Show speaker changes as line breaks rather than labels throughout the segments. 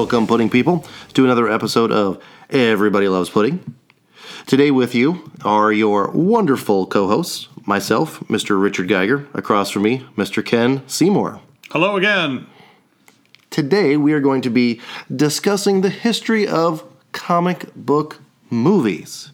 Welcome, pudding people, to another episode of Everybody Loves Pudding. Today with you are your wonderful co-hosts, myself, Mr. Richard Geiger, across from me, Mr. Ken Seymour.
Hello again.
Today we are going to be discussing the history of comic book movies.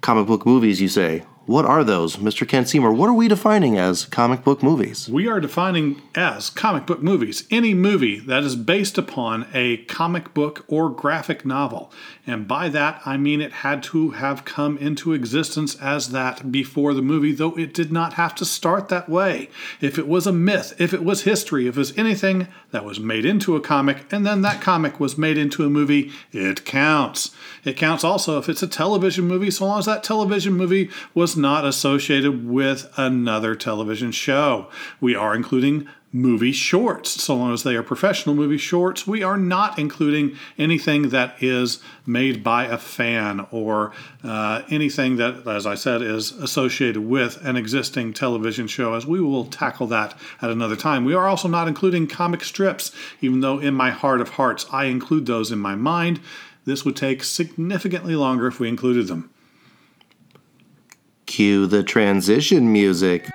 Comic book movies, you say? What are those, Mr. Ken Seymour? What are we defining as comic book movies?
We are defining as comic book movies any movie that is based upon a comic book or graphic novel. And by that, I mean it had to have come into existence as that before the movie, though it did not have to start that way. If it was a myth, if it was history, if it was anything that was made into a comic and then that comic was made into a movie, it counts. It counts also if it's a television movie, so long as that television movie was not associated with another television show. We are including movie shorts. So long as they are professional movie shorts, we are not including anything that is made by a fan or uh, anything that, as I said, is associated with an existing television show, as we will tackle that at another time. We are also not including comic strips, even though in my heart of hearts I include those in my mind. This would take significantly longer if we included them.
Cue the transition music.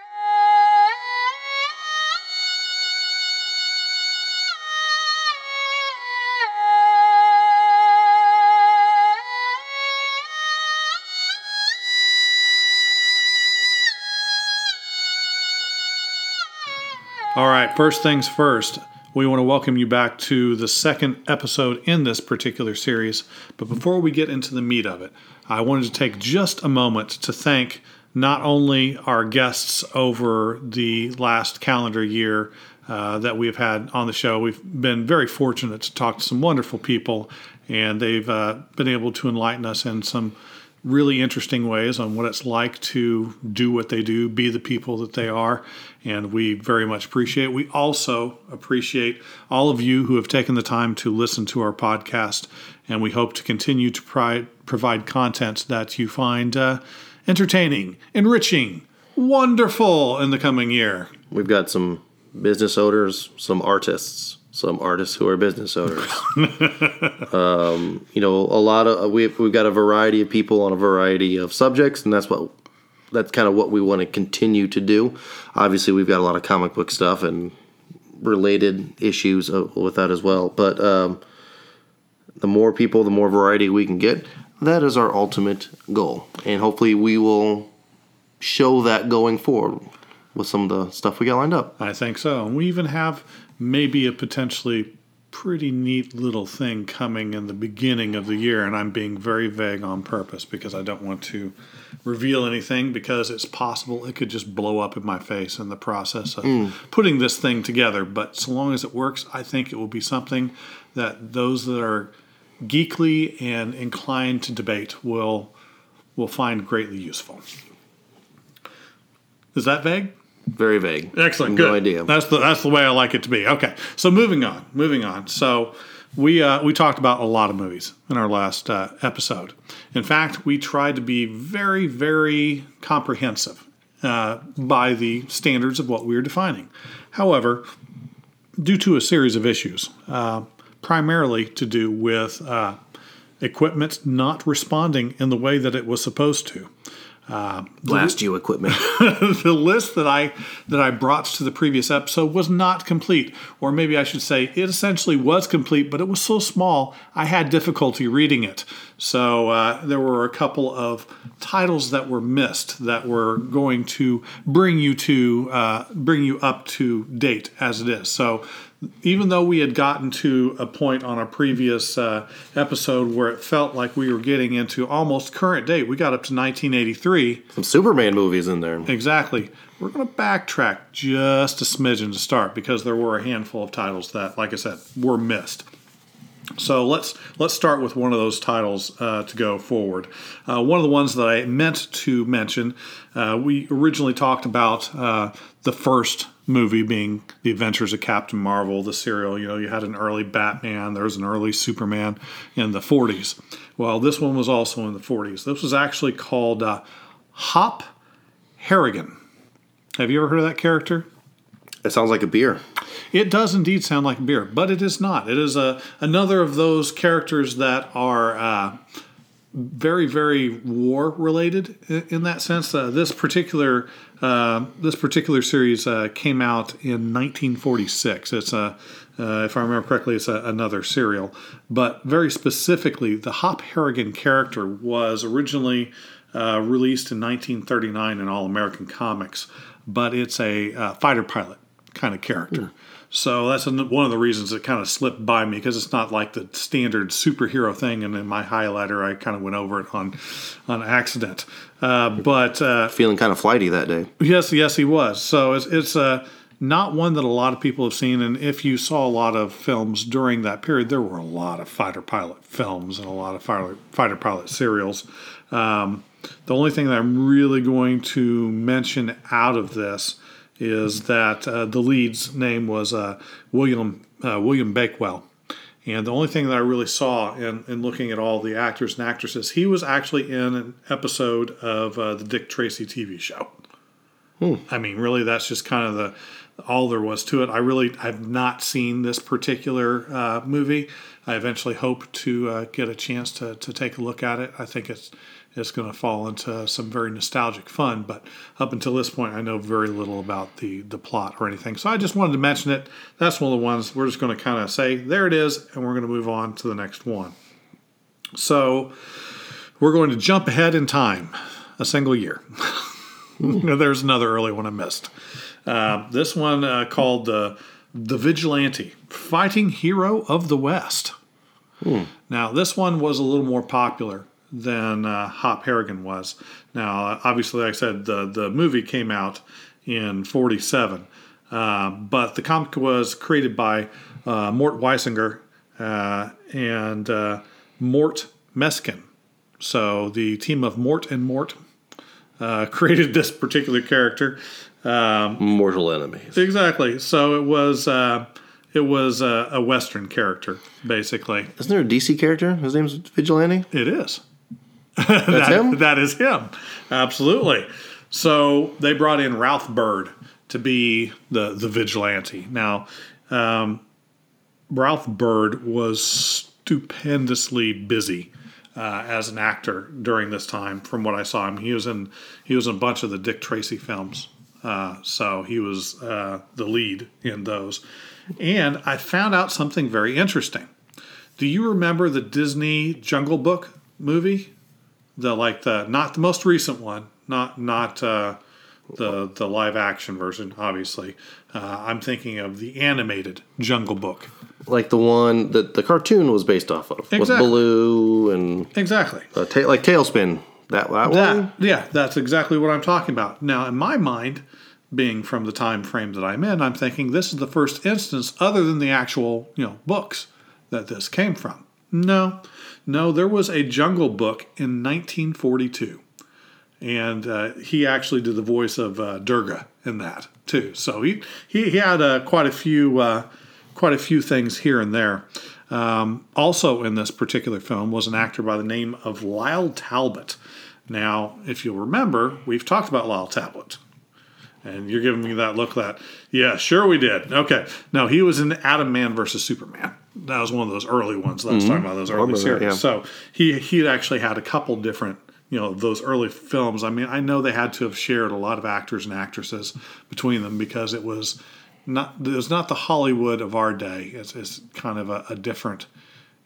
All right, first things first. We want to welcome you back to the second episode in this particular series. But before we get into the meat of it, I wanted to take just a moment to thank not only our guests over the last calendar year uh, that we've had on the show, we've been very fortunate to talk to some wonderful people, and they've uh, been able to enlighten us in some really interesting ways on what it's like to do what they do, be the people that they are, and we very much appreciate. We also appreciate all of you who have taken the time to listen to our podcast, and we hope to continue to pri- provide content that you find uh, entertaining, enriching, wonderful in the coming year.
We've got some business owners, some artists, some artists who are business owners. um, you know, a lot of we've we've got a variety of people on a variety of subjects, and that's what that's kind of what we want to continue to do. Obviously, we've got a lot of comic book stuff and related issues uh, with that as well. But um, the more people, the more variety we can get. That is our ultimate goal, and hopefully, we will show that going forward with some of the stuff we got lined up.
I think so. And we even have maybe a potentially pretty neat little thing coming in the beginning of the year. And I'm being very vague on purpose because I don't want to reveal anything because it's possible it could just blow up in my face in the process of
Mm.
putting this thing together. But so long as it works, I think it will be something that those that are geekly and inclined to debate will will find greatly useful. Is that vague?
Very vague.
Excellent.
No
Good.
idea.
That's the that's the way I like it to be. Okay. So moving on. Moving on. So we uh, we talked about a lot of movies in our last uh, episode. In fact, we tried to be very very comprehensive uh, by the standards of what we were defining. However, due to a series of issues, uh, primarily to do with uh, equipment not responding in the way that it was supposed to.
Blast you equipment.
the list that I that I brought to the previous episode was not complete, or maybe I should say it essentially was complete, but it was so small I had difficulty reading it. So uh, there were a couple of titles that were missed that were going to bring you to uh, bring you up to date as it is. So even though we had gotten to a point on a previous uh, episode where it felt like we were getting into almost current date, we got up to 1983.
Some Superman movies in there.
Exactly. We're going to backtrack just a smidgen to start because there were a handful of titles that, like I said, were missed. So let's let's start with one of those titles uh, to go forward. Uh, one of the ones that I meant to mention, uh, we originally talked about uh, the first movie being The Adventures of Captain Marvel, the serial. You know, you had an early Batman, there was an early Superman in the 40s. Well, this one was also in the 40s. This was actually called uh, Hop Harrigan. Have you ever heard of that character?
It sounds like a beer.
It does indeed sound like a beer, but it is not. It is a another of those characters that are uh, very, very war related in, that sense. Uh, this particular uh, this particular series uh, came out in 1946. It's a uh, if I remember correctly, it's a, another serial. But very specifically, the Hop Harrigan character was originally uh, released in 1939 in All American Comics, but it's a uh, fighter pilot kind of character. Mm. So that's one of the reasons it kind of slipped by me because it's not like the standard superhero thing. And in my highlighter, I kind of went over it on on accident. Uh, but uh,
feeling kind of flighty that day.
Yes, yes, he was. So it's it's uh, not one that a lot of people have seen. And if you saw a lot of films during that period, there were a lot of fighter pilot films and a lot of fighter fighter pilot serials. Um, the only thing that I'm really going to mention out of this is that uh, the lead's name was uh, William uh, William Bakewell. And the only thing that I really saw in, in looking at all the actors and actresses, he was actually in an episode of uh, the Dick Tracy TV show. Hmm. I mean, really, that's just kind of the all there was to it. I really I've not seen this particular uh, movie. I eventually hope to uh, get a chance to, to take a look at it. I think it's it's going to fall into some very nostalgic fun. But up until this point, I know very little about the the plot or anything. So I just wanted to mention it. That's one of the ones we're just going to kind of say there it is, and we're going to move on to the next one. So we're going to jump ahead in time a single year. There's another early one I missed. Uh, this one uh, called the the Vigilante, Fighting Hero of the West. Hmm. Now, this one was a little more popular than uh, Hop Harrigan was. Now, obviously, like I said, the, the movie came out in 47, uh, but the comic was created by uh, Mort Weisinger uh, and uh, Mort Meskin. So the team of Mort and Mort uh, created this particular character.
Um, Mortal enemies.
Exactly. So it was it was a, a, Western character, basically.
Isn't there a DC character? His name's Vigilante?
It is. That's that, him? That is him. Absolutely. So they brought in Ralph Byrd to be the, the vigilante. Now, um, Ralph Byrd was stupendously busy uh, as an actor during this time. From what I saw him, he was in he was in a bunch of the Dick Tracy films. Uh, so he was uh, the lead in those. And I found out something very interesting. Do you remember the Disney Jungle Book movie? The like the not the most recent one, not not uh, the the live action version. Obviously, uh, I'm thinking of the animated Jungle Book,
like the one that the cartoon was based off of, exactly. with Baloo and
exactly
ta- like TaleSpin. That, that, that one,
yeah, that's exactly what I'm talking about. Now, in my mind, being from the time frame that I'm in, I'm thinking this is the first instance, other than the actual you know books, that this came from. No, no, there was a Jungle Book in 1942, and uh, he actually did the voice of uh, Durga in that too. So he he, he had uh, quite a few uh, quite a few things here and there. Um, also in this particular film was an actor by the name of Lyle Talbot. Now, if you'll remember, we've talked about Lyle Talbot. And you're giving me that look that, yeah, sure we did. Okay. No, he was in Atom Man versus Superman that was one of those early ones that I was mm-hmm. talking about those early series. That, yeah. So he he actually had a couple different you know those early films. I mean, I know they had to have shared a lot of actors and actresses between them because it was not it was not the Hollywood of our day. It's, it's kind of a, a different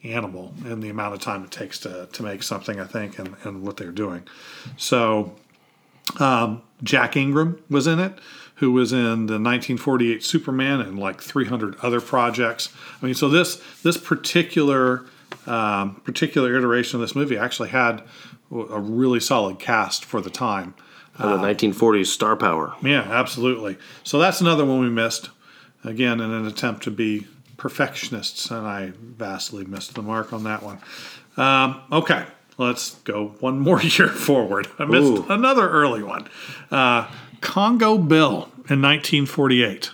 animal in the amount of time it takes to to make something. I think and and what they're doing. So um, Jack Ingram was in it who was in the 1948 Superman and like 300 other projects. I mean, so this this particular um, particular iteration of this movie actually had a really solid cast for the time.
The 1940s star power.
Yeah, absolutely. So that's another one we missed. Again, in an attempt to be perfectionists, and I vastly missed the mark on that one. Um, okay, let's go one more year forward. I missed Ooh. another early one. Uh, Congo Bill in 1948.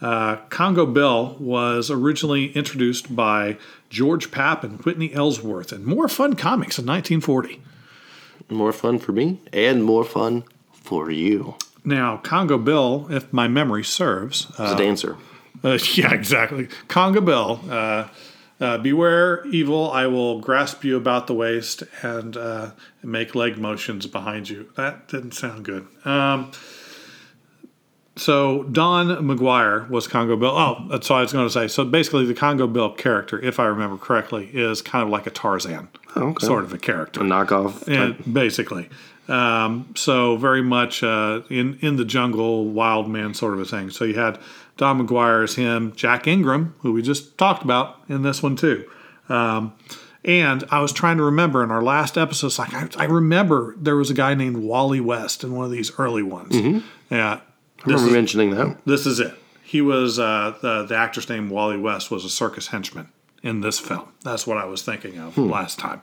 Uh, Congo Bill was originally introduced by George Papp and Whitney Ellsworth in More Fun Comics in 1940.
More fun for me and more fun for you.
Now, Congo Bill, if my memory serves,
uh, a dancer.
Uh, yeah, exactly. Congo Bill. Uh, beware, evil! I will grasp you about the waist and uh, make leg motions behind you. That didn't sound good. Um, so Don McGuire was Congo Bill. Oh, that's what I was going to say. So basically, the Congo Bill character, if I remember correctly, is kind of like a Tarzan
Oh, okay.
sort of a character.
A knockoff.
And basically, um, so very much uh, in in the jungle, wild man sort of a thing. So you had Don McGuire as him, Jack Ingram, who we just talked about in this one too. Um, and I was trying to remember in our last episode, like I, I remember there was a guy named Wally West in one of these early ones. Yeah,
I remember mentioning that.
this is it. He was uh, the the actor's name Wally West was a circus henchman in this film. That's what I was thinking of last time.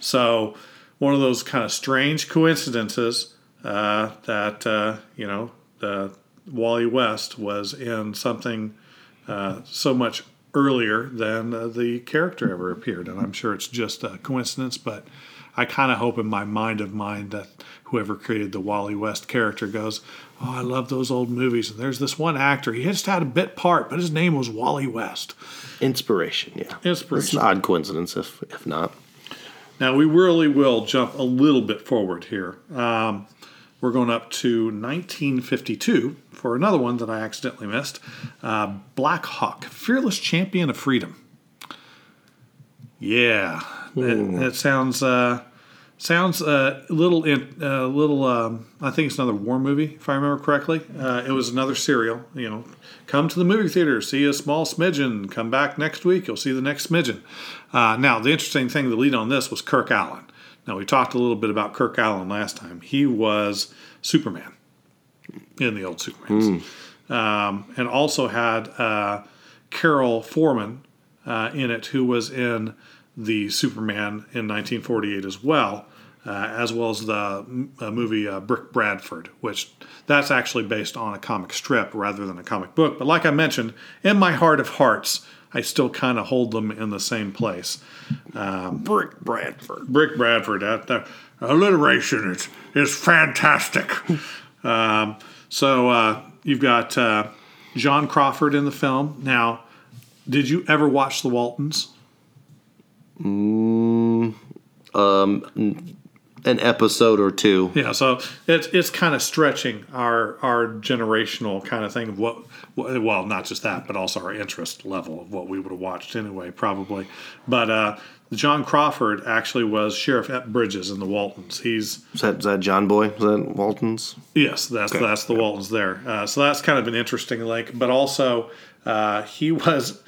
So one of those kind of strange coincidences uh, that uh, you know the Wally West was in something uh, so much earlier than uh, the character ever appeared, and I'm sure it's just a coincidence, but. I kind of hope in my mind of mind that whoever created the Wally West character goes, Oh, I love those old movies. And there's this one actor. He just had a bit part, but his name was Wally West.
Inspiration, yeah.
Inspiration.
It's an odd coincidence, if if not.
Now, we really will jump a little bit forward here. Um, we're going up to 1952 for another one that I accidentally missed uh, Blackhawk, Fearless Champion of Freedom. Yeah, that, that sounds. Uh, Sounds a little, in, uh, little. Um, I think it's another war movie, if I remember correctly. Uh, it was another serial. You know, come to the movie theater, see a small smidgen. Come back next week, you'll see the next smidgen. Uh, now, the interesting thing, the lead on this was Kirk Alyn. Now, we talked a little bit about Kirk Alyn last time. He was Superman in the old Supermans, um, and also had uh, Carol Forman uh, in it, who was in the Superman in 1948 as well, uh, as well as the uh, movie uh, Brick Bradford, which that's actually based on a comic strip rather than a comic book. But like I mentioned, in my heart of hearts, I still kind of hold them in the same place.
Brick Bradford.
Brick Bradford, that, that alliteration is, is fantastic. um, so uh, you've got uh, John Crawford in the film. Now, did you ever watch The Waltons?
Um, an episode or two.
Yeah, so it's it's kind of stretching our our generational kind of thing of what, what well not just that but also our interest level of what we would have watched anyway probably. But uh, John Crawford actually was Sheriff Ep Bridges in the Waltons. He's
Is that, is that John Boy? Is that Walton's?
Yes, that's that's the Waltons there. Uh, so that's kind of an interesting link. But also, uh, he was.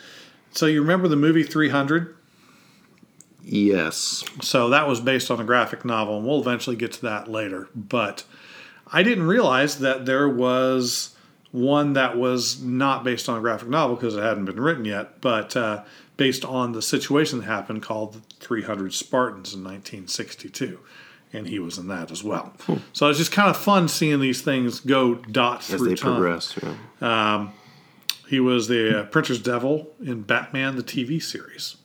So you remember the movie Three Hundred?
Yes.
So that was based on a graphic novel, and we'll eventually get to that later. But I didn't realize that there was one that was not based on a graphic novel because it hadn't been written yet, but uh, based on the situation that happened called the 300 Spartans in 1962. And he was in that as well. So it's just kind of fun seeing these things go dot
As
through
they
time.
progress. Yeah.
He was the uh, Printer's Devil in Batman the TV series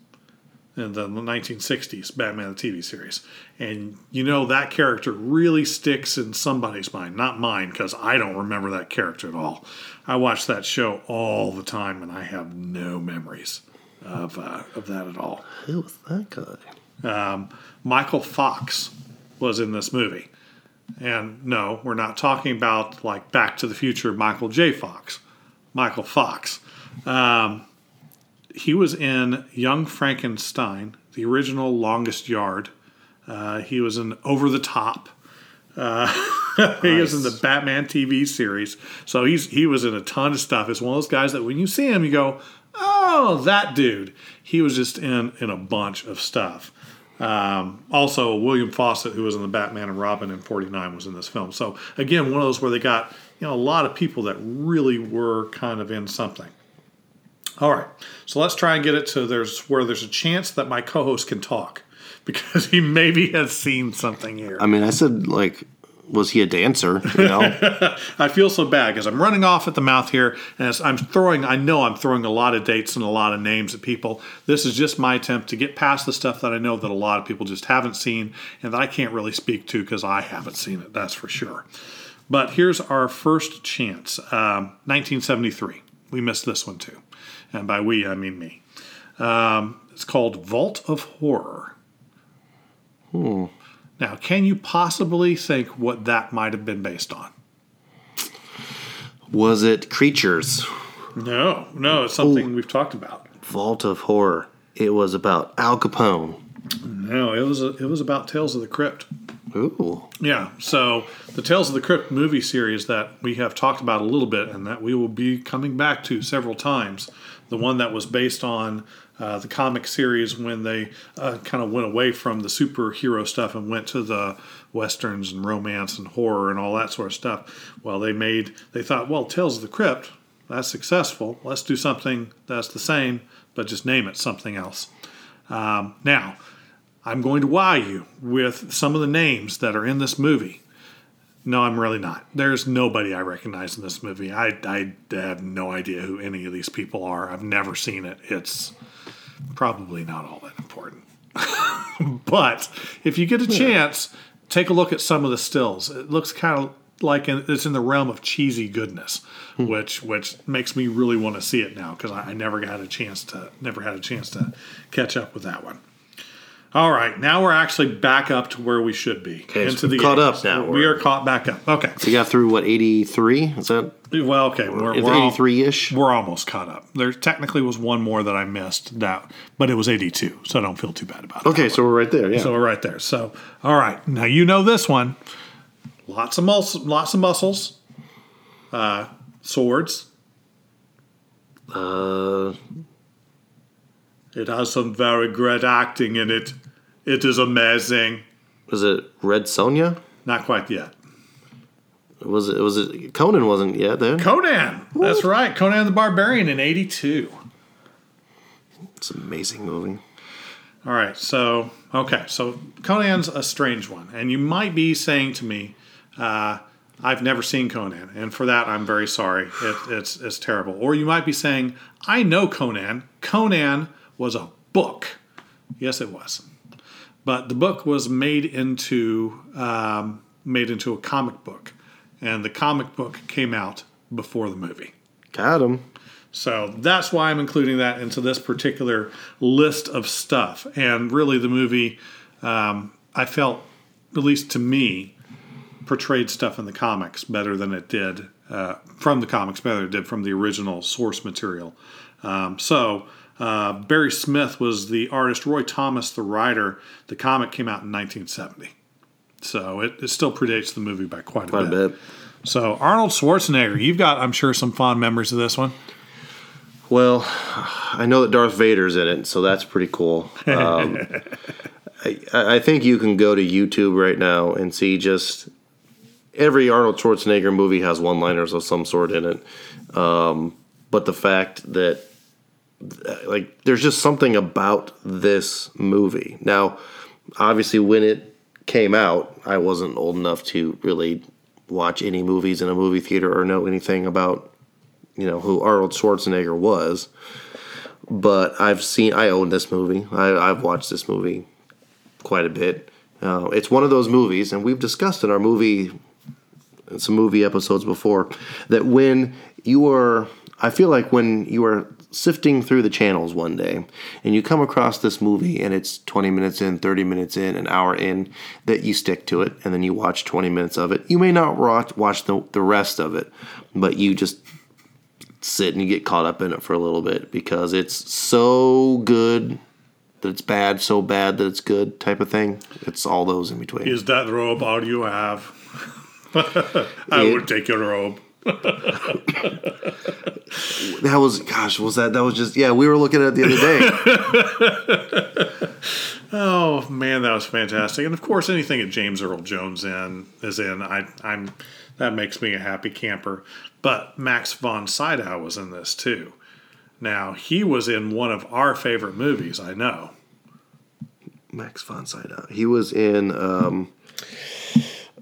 in the 1960s, Batman the TV series. And you know that character really sticks in somebody's mind, not mine, because I don't remember that character at all. I watch that show all the time, and I have no memories of uh, of that at all.
Who was that guy?
Michael Fox was in this movie. And no, we're not talking about like Back to the Future Michael J. Fox. Michael Fox. Um, he was in Young Frankenstein, the original Longest Yard. Uh, he was in Over the Top. Uh, he was in the Batman TV series. So he's he was in a ton of stuff. It's one of those guys that when you see him, you go, "Oh, that dude." He was just in in a bunch of stuff. Um, also, William Fawcett, who was in the Batman and Robin in '49, was in this film. So again, one of those where they got you know a lot of people that really were kind of in something. All right, so let's try and get it to there's where there's a chance that my co-host can talk because he maybe has seen something here.
I mean, I said, like, was he a dancer? You know?
I feel so bad because I'm running off at the mouth here, and as I'm throwing. I know I'm throwing a lot of dates and a lot of names at people. This is just my attempt to get past the stuff that I know that a lot of people just haven't seen, and that I can't really speak to because I haven't seen it. That's for sure. But here's our first chance. Um, 1973. we missed this one too, and by we I mean me. Um, it's called Vault of Horror. Now, can you possibly think what that might have been based on?
Was it Creatures?
No, no, it's something we've talked about.
Vault of Horror. It was about Al Capone.
No, it was a, it was about Tales of the Crypt.
Ooh.
Yeah, so the Tales of the Crypt movie series that we have talked about a little bit and that we will be coming back to several times. The one that was based on uh, the comic series when they uh, kind of went away from the superhero stuff and went to the westerns and romance and horror and all that sort of stuff. Well, they made, they thought, well, Tales of the Crypt, that's successful. Let's do something that's the same, but just name it something else. Um, now, I'm going to wow you with some of the names that are in this movie. No, I'm really not. There's nobody I recognize in this movie. I, I have no idea who any of these people are. I've never seen it. It's probably not all that important. but if you get a chance, take a look at some of the stills. It looks kind of like in, it's in the realm of cheesy goodness, hmm. which which makes me really want to see it now because I, I never got a chance to never had a chance to catch up with that one. All right, now we're actually back up to where we should be.
Okay, so we're caught up now.
We are caught back up. Okay.
We got through what, 83? Is that
Well, okay, we're, we're
83 ish?
We're almost caught up. There technically was one more that I missed that, but it was 82, so I don't feel too bad about it.
Okay, so we're right there. Yeah.
So we're right there. So all right, now you know this one. Lots of mus- lots of muscles, uh, swords.
uh,
It has some very great acting in it. It is amazing.
was it Red Sonja?
Not quite yet.
Was it? Was it? Conan wasn't yet then.
Conan. That's right. Conan the Barbarian in 82.
It's an amazing movie.
All right. So, okay. So Conan's a strange one. And you might be saying to me, uh, I've never seen Conan. And for that, I'm very sorry. It, it's, it's terrible. Or you might be saying, I know Conan. Conan was a book. Yes, it was. But the book was made into um, made into a comic book, and the comic book came out before the movie.
Got him.
So that's why I'm including that into this particular list of stuff. And really, the movie, um, I felt, at least to me, portrayed stuff in the comics better than it did uh, from the comics, better than it did from the original source material. Um, so uh, Barry Smith was the artist, Roy Thomas the writer. The comic came out in 1970. So it, it still predates the movie by quite a
Quite a
bit.
bit.
So Arnold Schwarzenegger, you've got, I'm sure, some fond memories of this one.
Well, I know that Darth Vader's in it, so that's pretty cool. Um, I, I think you can go to YouTube right now and see just every Arnold Schwarzenegger movie has one-liners of some sort in it. Um, but the fact that like there's just something about this movie. Now, obviously, when it came out, I wasn't old enough to really watch any movies in a movie theater or know anything about you know who Arnold Schwarzenegger was. But I've seen, I own this movie. I, I've watched this movie quite a bit. Uh, it's one of those movies, and we've discussed in our movie, some movie episodes before, that when you are, I feel like when you are sifting through the channels one day and you come across this movie and it's 20 minutes in, 30 minutes in, an hour in, that you stick to it and then you watch 20 minutes of it. You may not watch, the, the rest of it, but you just sit and you get caught up in it for a little bit because it's so good that it's bad, so bad that it's good type of thing. It's all those in between.
Is that robe all you have? I
It-
would take your robe.
That was, gosh, was that, that was just, yeah, we were looking at it the other day.
Oh man, that was fantastic! And of course, anything that James Earl Jones in is in, I, I'm that makes me a happy camper. But Max von Sydow was in this too. Now he was in one of our favorite movies. I know.
Max von Sydow. He was in, um,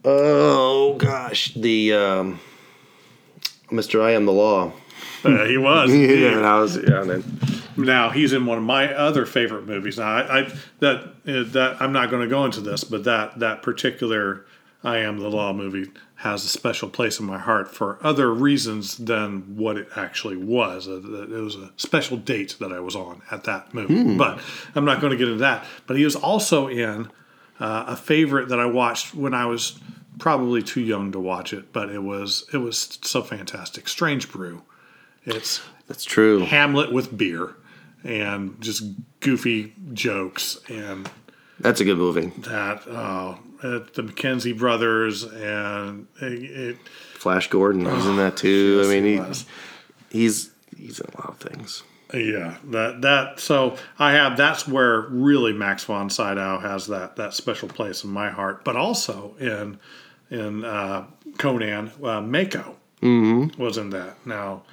oh gosh, the um, Mr. I Am the Law.
Uh, he was.
Yeah, and I was, yeah, and then,
Now he's in one of my other favorite movies. Now I, I that uh, that I'm not going to go into this, but that that particular I Am the Law movie has a special place in my heart for other reasons than what it actually was. Uh, It was a special date that I was on at that movie, but I'm not going to get into that. But he was also in uh, a favorite that I watched when I was probably too young to watch it, but it was it was so fantastic. Strange Brew. It's
That's true.
Hamlet with beer and just goofy jokes and
That's a good movie.
that uh, the Mackenzie brothers and it, it
Flash Gordon, he's in that too. I mean, he,
was.
he's he's in a lot of things.
yeah that that so I have that's where really Max von Sydow has that that special place in my heart, but also in in uh, Conan uh, Mako was in that now.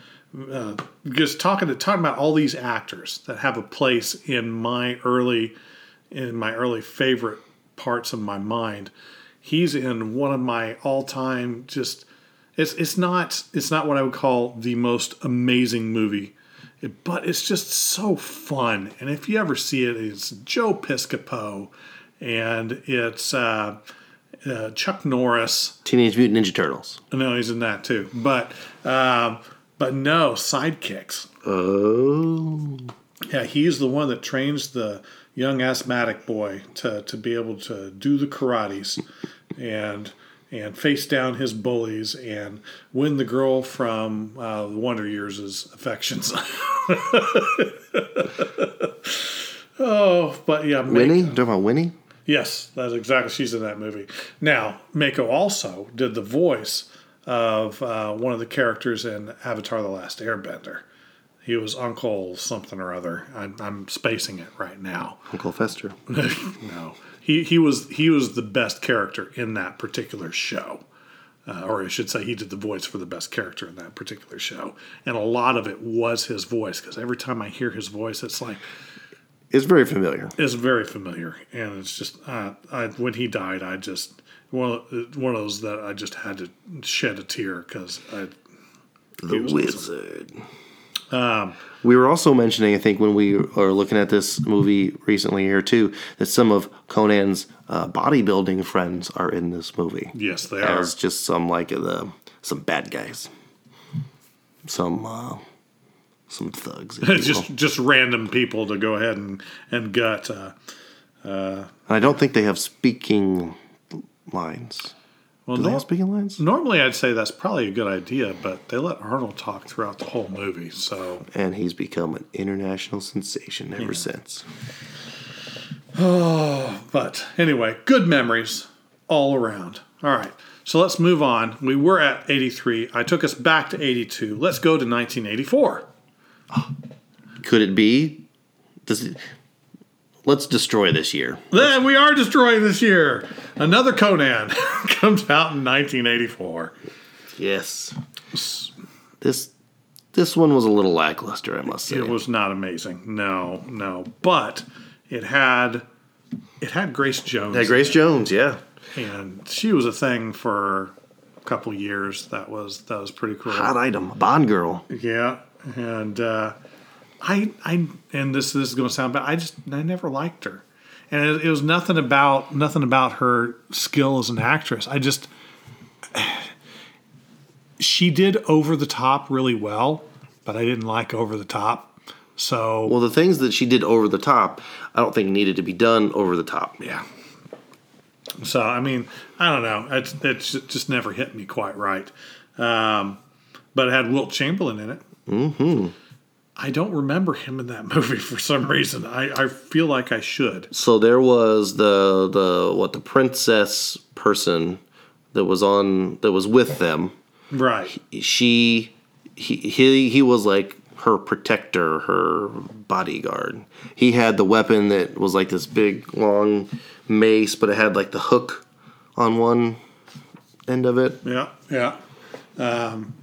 Uh, just talking to talking about all these actors that have a place in my early in my early favorite parts of my mind. He's in one of my all-time just it's it's not it's not what I would call the most amazing movie, but it's just so fun. And if you ever see it, it's Joe Piscopo, and it's uh, uh, Chuck Norris.
Teenage Mutant Ninja Turtles.
No, he's in that too. But um, but no sidekicks.
Oh,
Yeah, he's the one that trains the young asthmatic boy to, to be able to do the karates and and face down his bullies and win the girl from uh, the Wonder Years' affections. oh, but yeah,
Winnie. Talking about Winnie.
Yes, that's exactly. She's in that movie. Now, Mako also did the voice of uh, one of the characters in Avatar: The Last Airbender. He was Uncle something or other. I'm, I'm spacing it right now.
Uncle Fester.
no, he he was he was the best character in that particular show, uh, or I should say, he did the voice for the best character in that particular show, and a lot of it was his voice. Because every time I hear his voice, it's like
It's very familiar.
it's very familiar, and it's just uh, I, when he died, I just one of, one of those that I just had to shed a tear because I
The Wizard. Um, we were also mentioning, I think, when we are looking at this movie recently here too, that some of Conan's uh, bodybuilding friends are in this movie
yes they are
as just some like the some bad guys, some uh, some thugs.
just just random people to go ahead and and gut. Uh,
And I don't think they have speaking lines.
well,
Do they have speaking lines?
normally I'd say that's probably a good idea, but they let Arnold talk throughout the whole movie, so
And he's become an international sensation ever since.
Oh, But anyway, good memories all around. All right. So let's move on. We were at 83. I took us back to 82. Let's go to 1984.
Could it be? Does it, let's destroy this year.
Then we are destroying this year. Another Conan comes out in 1984.
Yes. This this one was a little lackluster, I must say.
It was not amazing. No, no. But it had it had Grace Jones.
Yeah, Grace Jones, yeah.
and she was a thing for a couple years. That was that was pretty cool.
Hot item, Bond girl.
Yeah, and uh, I, I, and this this is going to sound bad. I just I never liked her, and it, it was nothing about nothing about her skill as an actress. I just she did over the top really well, but I didn't like over the top. So
Well, the things that she did over the top, I don't think needed to be done over the top.
yeah. So I mean, I don't know. It's it's just never hit me quite right. Um, but it had Wilt Chamberlain in it. Mm-hmm. I don't remember him in that movie for some reason. I, I feel like I should.
So there was the the what the princess person that was on that was with them.
Right.
She he he he was like her protector, her bodyguard. He had the weapon that was like this big long mace, but it had like the hook on one end of it.
Yeah. Yeah. Um,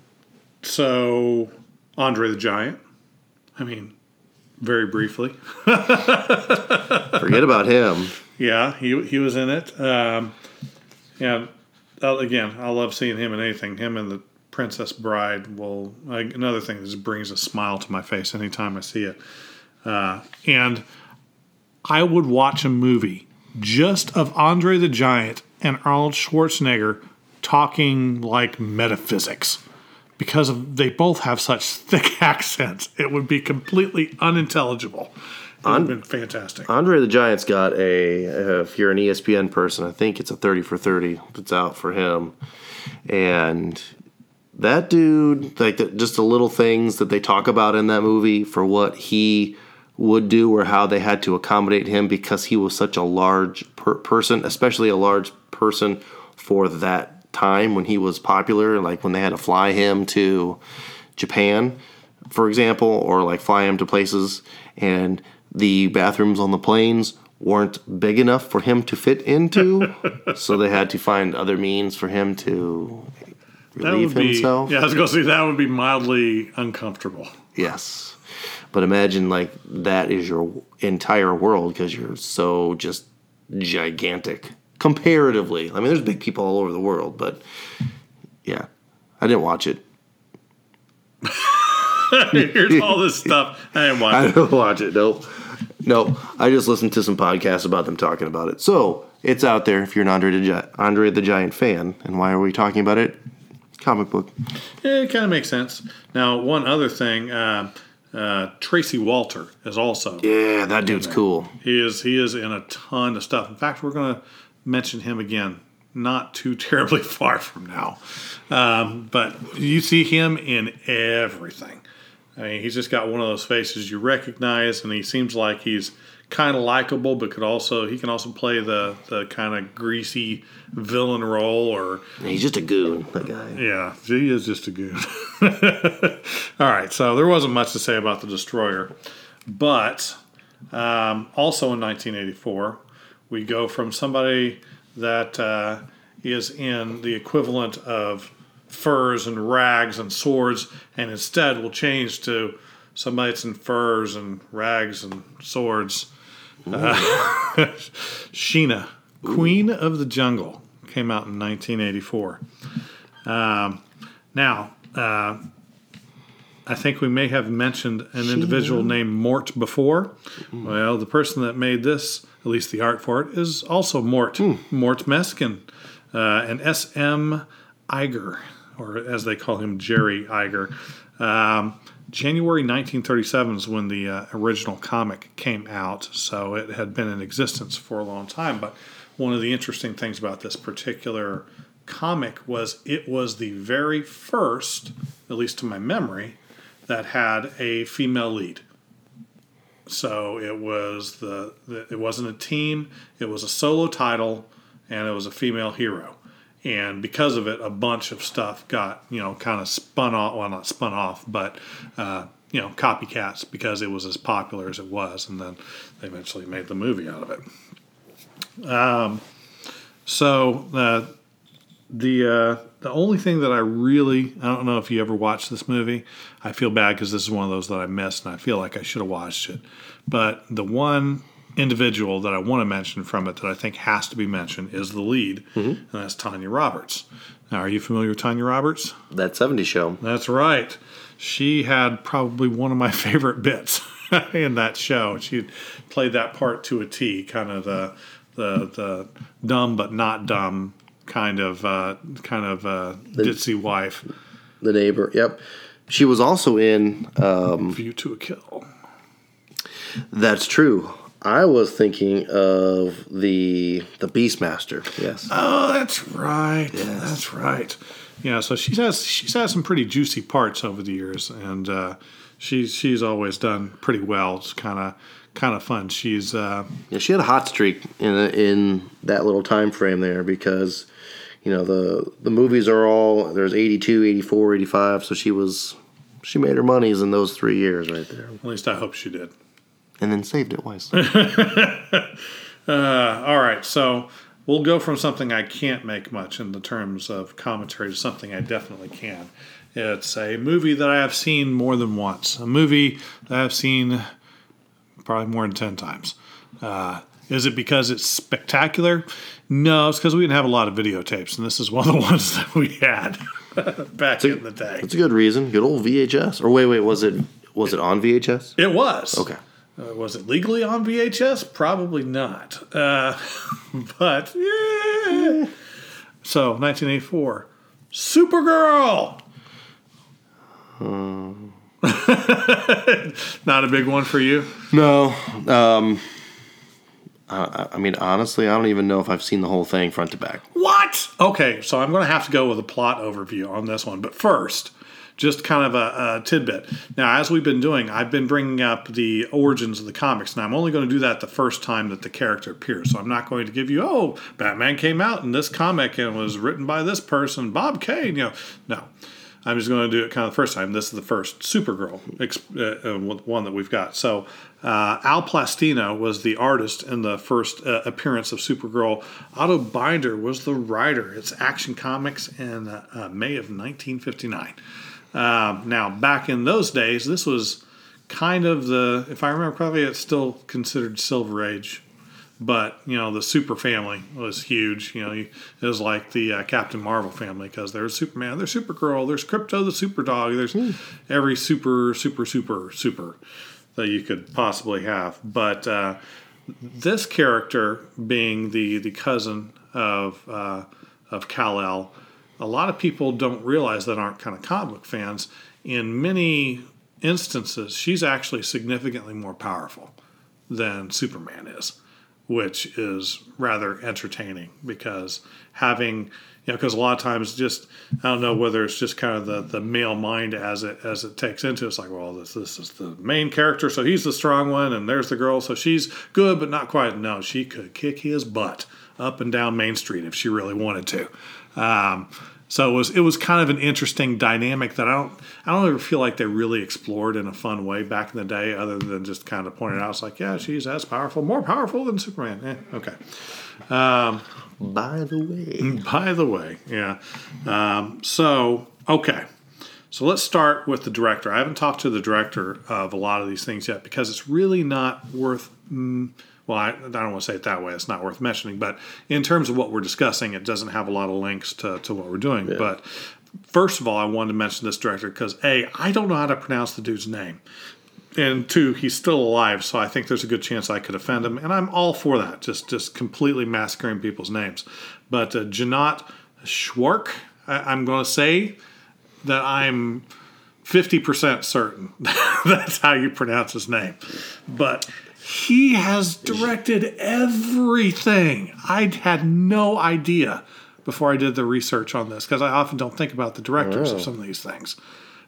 so Andre the Giant. I mean, very briefly.
Forget about him.
Yeah, he he was in it. Um, and uh, again, I love seeing him in anything. Him and the Princess Bride will like, another thing that just brings a smile to my face anytime I see it. Uh, and I would watch a movie just of Andre the Giant and Arnold Schwarzenegger talking like metaphysics because of, they both have such thick accents. It would be completely unintelligible. It would have been fantastic.
Andre the Giant's got a, uh, if you're an ESPN person, I think it's a 30 for 30 that's out for him. And that dude, like the, just the little things that they talk about in that movie for what he would do or how they had to accommodate him because he was such a large per- person, especially a large person for that time when he was popular, like when they had to fly him to Japan, for example, or like fly him to places and the bathrooms on the planes weren't big enough for him to fit into, so they had to find other means for him to
That
relieve
would be,
himself.
yeah, I was going to say that would be mildly uncomfortable.
Yes. But imagine like that is your entire world because you're so just gigantic comparatively. I mean, there's big people all over the world, but yeah, I didn't watch it.
Here's all this stuff. I didn't watch
I
it.
didn't watch it. Nope. No, I just listened to some podcasts about them talking about it. So it's out there if you're an Andre the, Gi- Andre the Giant fan. And why are we talking about it? Comic book.
Yeah, it kind of makes sense. Now, one other thing, uh, uh, Tracy Walter is also
Yeah, that dude's cool.
he is he is in a ton of stuff. In fact, we're going to mention him again not too terribly far from now. Um, but you see him in everything. I mean, he's just got one of those faces you recognize, and he seems like he's kind of likable, but could also he can also play the the kind of greasy villain role or
He's just a goon, that guy.
yeah, he is just a goon. All right, so there wasn't much to say about the Destroyer, but um, also in 1984, we go from somebody that uh, is in the equivalent of furs and rags and swords, and instead will change to somebody that's in furs and rags and swords. Uh, Sheena, Queen of the Jungle, came out in 1984. Um, now, uh, I think we may have mentioned an individual named Mort before. Well, the person that made this, at least the art for it, is also Mort, Mort Meskin, uh, and S.M. Iger, or as they call him, Jerry Iger. Um, January 1937 is when the uh, original comic came out, so it had been in existence for a long time. But one of the interesting things about this particular comic was it was the very first, at least to my memory, that had a female lead. So it was the, the it wasn't a team, it was a solo title, and it was a female hero. And because of it, a bunch of stuff got you know kind of spun off. Well, not spun off, but uh, you know copycats because it was as popular as it was, and then they eventually made the movie out of it. Um, so uh, the uh, the only thing that I really I don't know if you ever watched this movie. I feel bad because this is one of those that I missed, and I feel like I should have watched it. But the one individual that I want to mention from it that I think has to be mentioned is the lead, mm-hmm. and that's Tanya Roberts. Now, are you familiar with Tanya Roberts?
That 70s show.
That's right. She had probably one of my favorite bits in that show. She played that part to a T, kind of the the the dumb but not dumb kind of uh, kind of uh, ditzy wife.
The neighbor. Yep. She was also in. Um,
View to a Kill.
that's true. I was thinking of the the Beastmaster. Yes.
Oh, that's right. That's right. Yeah, so she's has she's had some pretty juicy parts over the years, and uh, she's she's always done pretty well. It's kind of kind of fun. She's uh,
Yeah, she had a hot streak in in that little time frame there because you know the the movies are all there's 82, 84, 85, so she was she made her monies in those 3 years right there.
at least I hope she did.
And then saved it wisely.
Uh, all right, so we'll go from something I can't make much in the terms of commentary to something I definitely can. It's a movie that I have seen more than once. A movie that I've seen probably more than ten times. Uh, is it because it's spectacular? No, it's because we didn't have a lot of videotapes, and this is one of the ones that we had back in the day.
That's a good reason. Good old VHS. Or wait, wait, was it was it on VHS?
It was.
Okay.
Uh, was it legally on VHS? Probably not. Uh, but yeah. So 1984, Supergirl. Not a big one for you.
No. Um, I, I mean, honestly, I don't even know if I've seen the whole thing front to back.
What? Okay, so I'm going to have to go with a plot overview on this one. But first, just kind of a, a, tidbit. Now, as we've been doing, I've been bringing up the origins of the comics. Now, I'm only going to do that the first time that the character appears. So I'm not going to give you, oh, Batman came out in this comic and was written by this person, Bob Kane. You know, no. I'm just going to do it kind of the first time. This is the first Supergirl uh, uh one that we've got. So uh, Al Plastino was the artist in the first uh, appearance of Supergirl. Otto Binder was the writer. It's Action Comics in uh, uh, May of 1959. Um, now, back in those days, this was kind of the, if I remember correctly, it's still considered Silver Age but you know the super family was huge. You know it was like the uh, captain marvel family because there's superman there's supergirl there's Krypto the super dog there's mm. every super super super super that you could possibly have. But uh, this character being the the cousin of uh, of kal-el a lot of people don't realize that aren't kind of comic book fans. In many instances she's actually significantly more powerful than superman is which is rather entertaining because having you know because a lot of times just I don't know whether it's just kind of the, the male mind as it as it takes into it. it's like well this this is the main character so he's the strong one and there's the girl so she's good but not quite no she could kick his butt up and down Main Street if she really wanted to. Um, so it was it was kind of an interesting dynamic that I don't I don't ever feel like they really explored in a fun way back in the day, other than just kind of pointing out it's like yeah she's as powerful, more powerful than Superman. Eh, okay. Um,
by the way.
By the way, yeah. Um, so okay. So let's start with the director. I haven't talked to the director of a lot of these things yet because it's really not worth. Mm, well, I, I don't want to say it that way. It's not worth mentioning. But in terms of what we're discussing, it doesn't have a lot of links to, to what we're doing. Yeah. But first of all, I wanted to mention this director because A, I don't know how to pronounce the dude's name. And two, he's still alive, so I think there's a good chance I could offend him, and I'm all for that. Just just completely massacring people's names. But uh, Jeannot Szwarc, I, I'm going to say that I'm 50% certain that's how you pronounce his name. But he has directed everything. I had no idea before I did the research on this because I often don't think about the directors oh. of some of these things.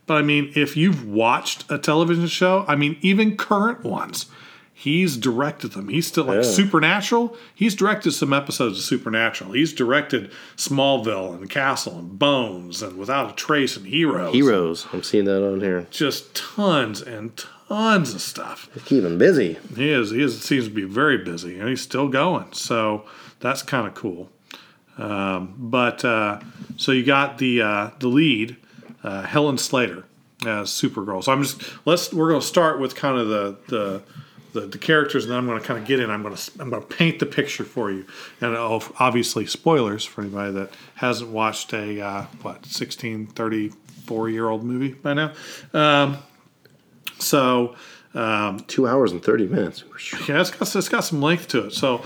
But I mean, if you've watched a television show, I mean, even current ones, he's directed them. He's still like yeah. Supernatural. He's directed some episodes of Supernatural. He's directed Smallville and Castle and Bones and Without a Trace and Heroes.
Heroes. I'm seeing that on here.
Just tons and tons of stuff.
They keep him busy.
He is. He is, seems to be very busy, and he's still going. So that's kind of cool. Um, but uh, so you got the uh, the lead, uh, Helen Slater as Supergirl. So I'm just let's we're going to start with kind of the the. The, the characters, and then I'm going to kind of get in. I'm going to I'm going to paint the picture for you, and obviously spoilers for anybody that hasn't watched a uh, what 16, 34 year old movie by now. Um, so um,
two hours and thirty minutes.
Yeah, it's got it's got some length to it. So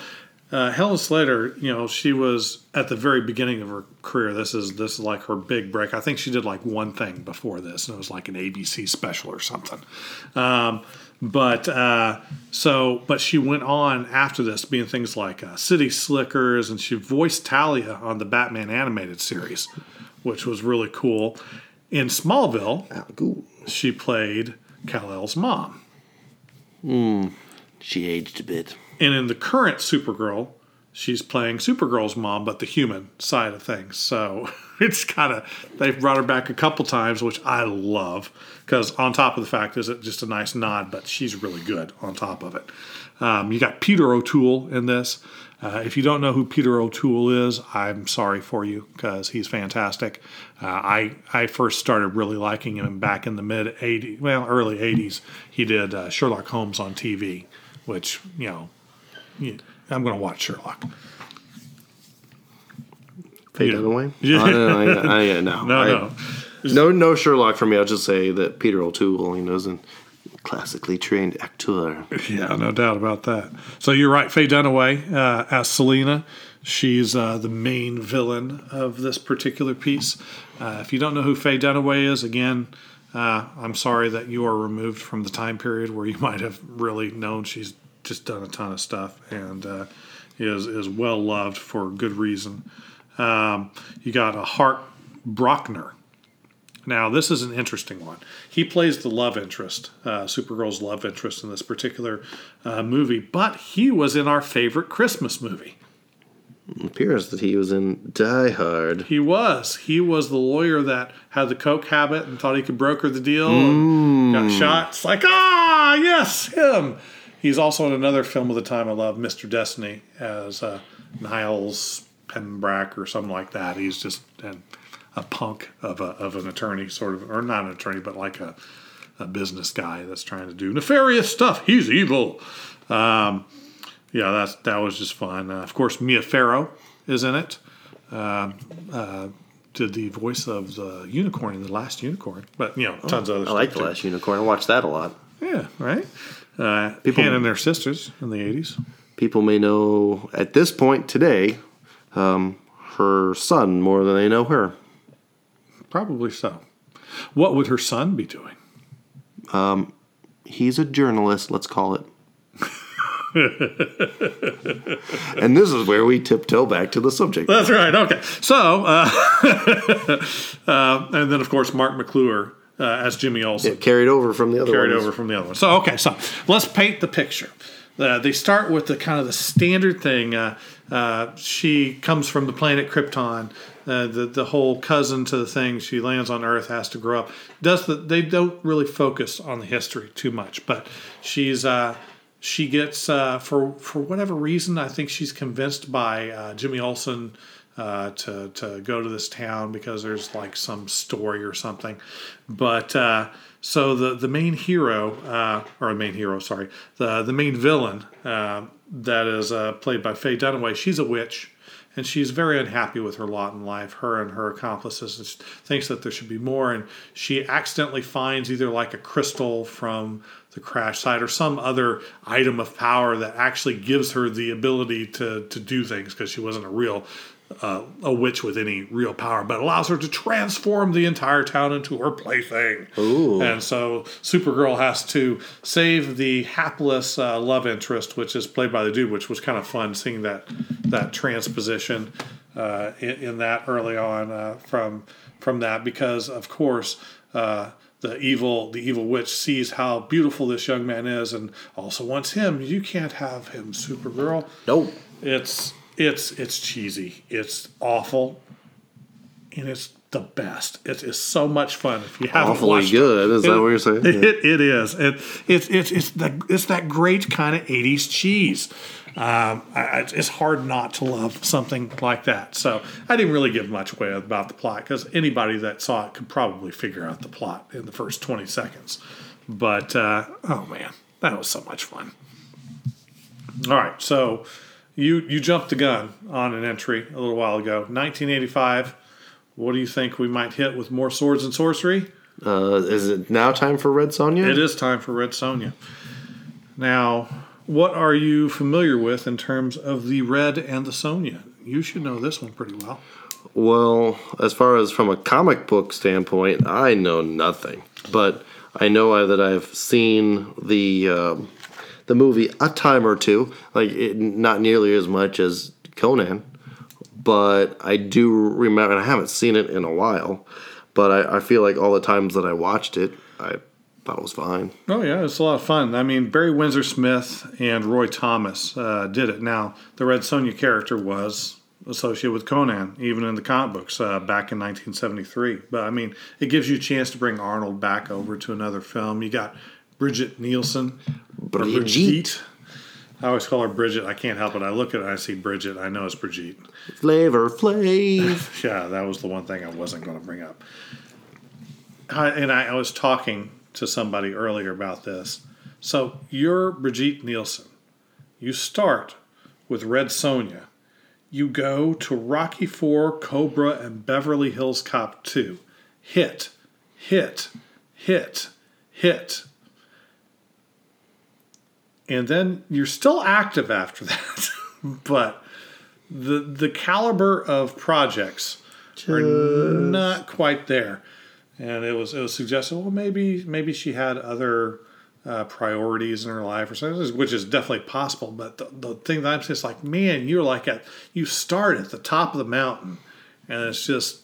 uh, Helen Slater, you know, she was at the very beginning of her career. This is this is like her big break. I think she did like one thing before this, and it was like an ABC special or something. Um, but uh, so, but she went on after this, being things like uh, City Slickers, and she voiced Talia on the Batman animated series, which was really cool. In Smallville, oh, she played Kal-El's mom.
Hmm. She aged a bit.
And in the current Supergirl, she's playing Supergirl's mom, but the human side of things. So it's kind of they've brought her back a couple times, which I love because on top of the fact is it just a nice nod, but she's really good on top of it. Um, you got Peter O'Toole in this. Uh, if you don't know who Peter O'Toole is, I'm sorry for you because he's fantastic. Uh, I I first started really liking him back in the mid '80s, well, early '80s. He did uh, Sherlock Holmes on TV, which you know, I'm going to watch Sherlock.
Faye Dunaway? Yeah. Oh, no, no, I, I, no, no, no. No, no Sherlock for me. I'll just say that Peter O'Toole, you know, is an classically trained actor.
Yeah, no doubt about that. So you're right. Faye Dunaway uh, as Selina. She's uh, the main villain of this particular piece. Uh, if you don't know who Faye Dunaway is, again, uh, I'm sorry that you are removed from the time period where you might have really known she's just done a ton of stuff and uh, is is well loved for good reason. Um, you got a Hart Bochner. Now, this is an interesting one. He plays the love interest, uh, Supergirl's love interest in this particular uh, movie, but he was in our favorite Christmas movie.
It appears that he was in Die Hard.
He was. He was the lawyer that had the coke habit and thought he could broker the deal and got shot. It's like, ah, yes, him. He's also in another film of the time I love, Mr. Destiny, as uh, Niles Pembrack or something like that. He's just an, a punk of, a, of an attorney, sort of, or not an attorney, but like a, a business guy that's trying to do nefarious stuff. He's evil. Um, yeah, that's that was just fun. Uh, of course, Mia Farrow is in it. Uh, uh, did the voice of the unicorn in the last unicorn, but you know, tons of other
I like The
too.
Last Unicorn. I watched that a lot.
Yeah, right. Uh,
People-
Hannah and their sisters in the eighties.
People may know at this point today um, her son more than they know her.
Probably so. What would her son be doing?
He's a journalist, let's call it. and this is where we tiptoe back to the subject.
That's right. Okay. So, uh, uh, and then of course Mark McClure uh, as Jimmy Olsen.
Carried over from the other
carried
ones.
over from the other one. So okay, so let's paint the picture. Uh, they start with the kind of the standard thing. Uh, uh, she comes from the planet Krypton. Uh, the the whole cousin to the thing. She lands on Earth, has to grow up. Does the, they don't really focus on the history too much, but she's uh, she gets uh, for for whatever reason. I think she's convinced by uh, Jimmy Olsen uh, to to go to this town because there's like some story or something. But uh, so the the main hero, uh, or the main hero, sorry, the the main villain that is uh, played by Faye Dunaway. She's a witch. And she's very unhappy with her lot in life, her and her accomplices, and thinks that there should be more. And she accidentally finds either like a crystal from the crash site or some other item of power that actually gives her the ability to, to do things because she wasn't a real uh, a witch with any real power, but allows her to transform the entire town into her plaything.
Ooh.
And so Supergirl has to save the hapless uh, love interest, which is played by the dude, which was kind of fun seeing that that transposition uh, in, in that early on uh, from from that because of course. Uh, the evil, the evil witch sees how beautiful this young man is, and also wants him. You can't have him, Supergirl.
Nope.
It's it's it's cheesy. It's awful, and it's the best. It is so much fun. If you haven't
Awfully
watched
good. Is that what you're saying?
it,
Yeah.
it is. It, it's it's it's the it's that great kind of '80s cheese. Um, I- it's hard not to love something like that. So I didn't really give much away about the plot because anybody that saw it could probably figure out the plot in the first 20 seconds. But uh, oh man, that was so much fun. All right, so you you jumped the gun on an entry a little while ago, 1985. What do you think we might hit with more swords and sorcery?
Uh, is it now time for Red Sonja?
It is time for Red Sonja. Now, what are you familiar with in terms of the Red and the Sonya? You should know this one pretty well.
Well, as far as from a comic book standpoint, I know nothing. But I know that I've seen the um, the movie a time or two, like it, not nearly as much as Conan, but I do remember. And I haven't seen it in a while, but I, I feel like all the times that I watched it, I thought it was fine.
Oh yeah, it's a lot of fun. I mean, Barry Windsor Smith and Roy Thomas uh, did it. Now, the Red Sonja character was associated with Conan, even in the comic books uh, back in 1973. But I mean, it gives you a chance to bring Arnold back over to another film. You got Bridget Nielsen, or
Brigitte.
I always call her Bridget. I can't help it. I look at it, and I see Bridget. I know it's Brigitte.
Flavor Flav.
Yeah, that was the one thing I wasn't going to bring up. I, and I, I was talking to somebody earlier about this. So you're Brigitte Nielsen. You start with Red Sonja. You go to Rocky Four, Cobra, and Beverly Hills Cop 2. Hit, hit, hit, hit. And then you're still active after that. but the the caliber of projects are not quite there. And it was it was suggested, well, maybe maybe she had other uh, priorities in her life or something, which is definitely possible. But the, the thing that I'm saying is like, man, you're like at you start at the top of the mountain, and it's just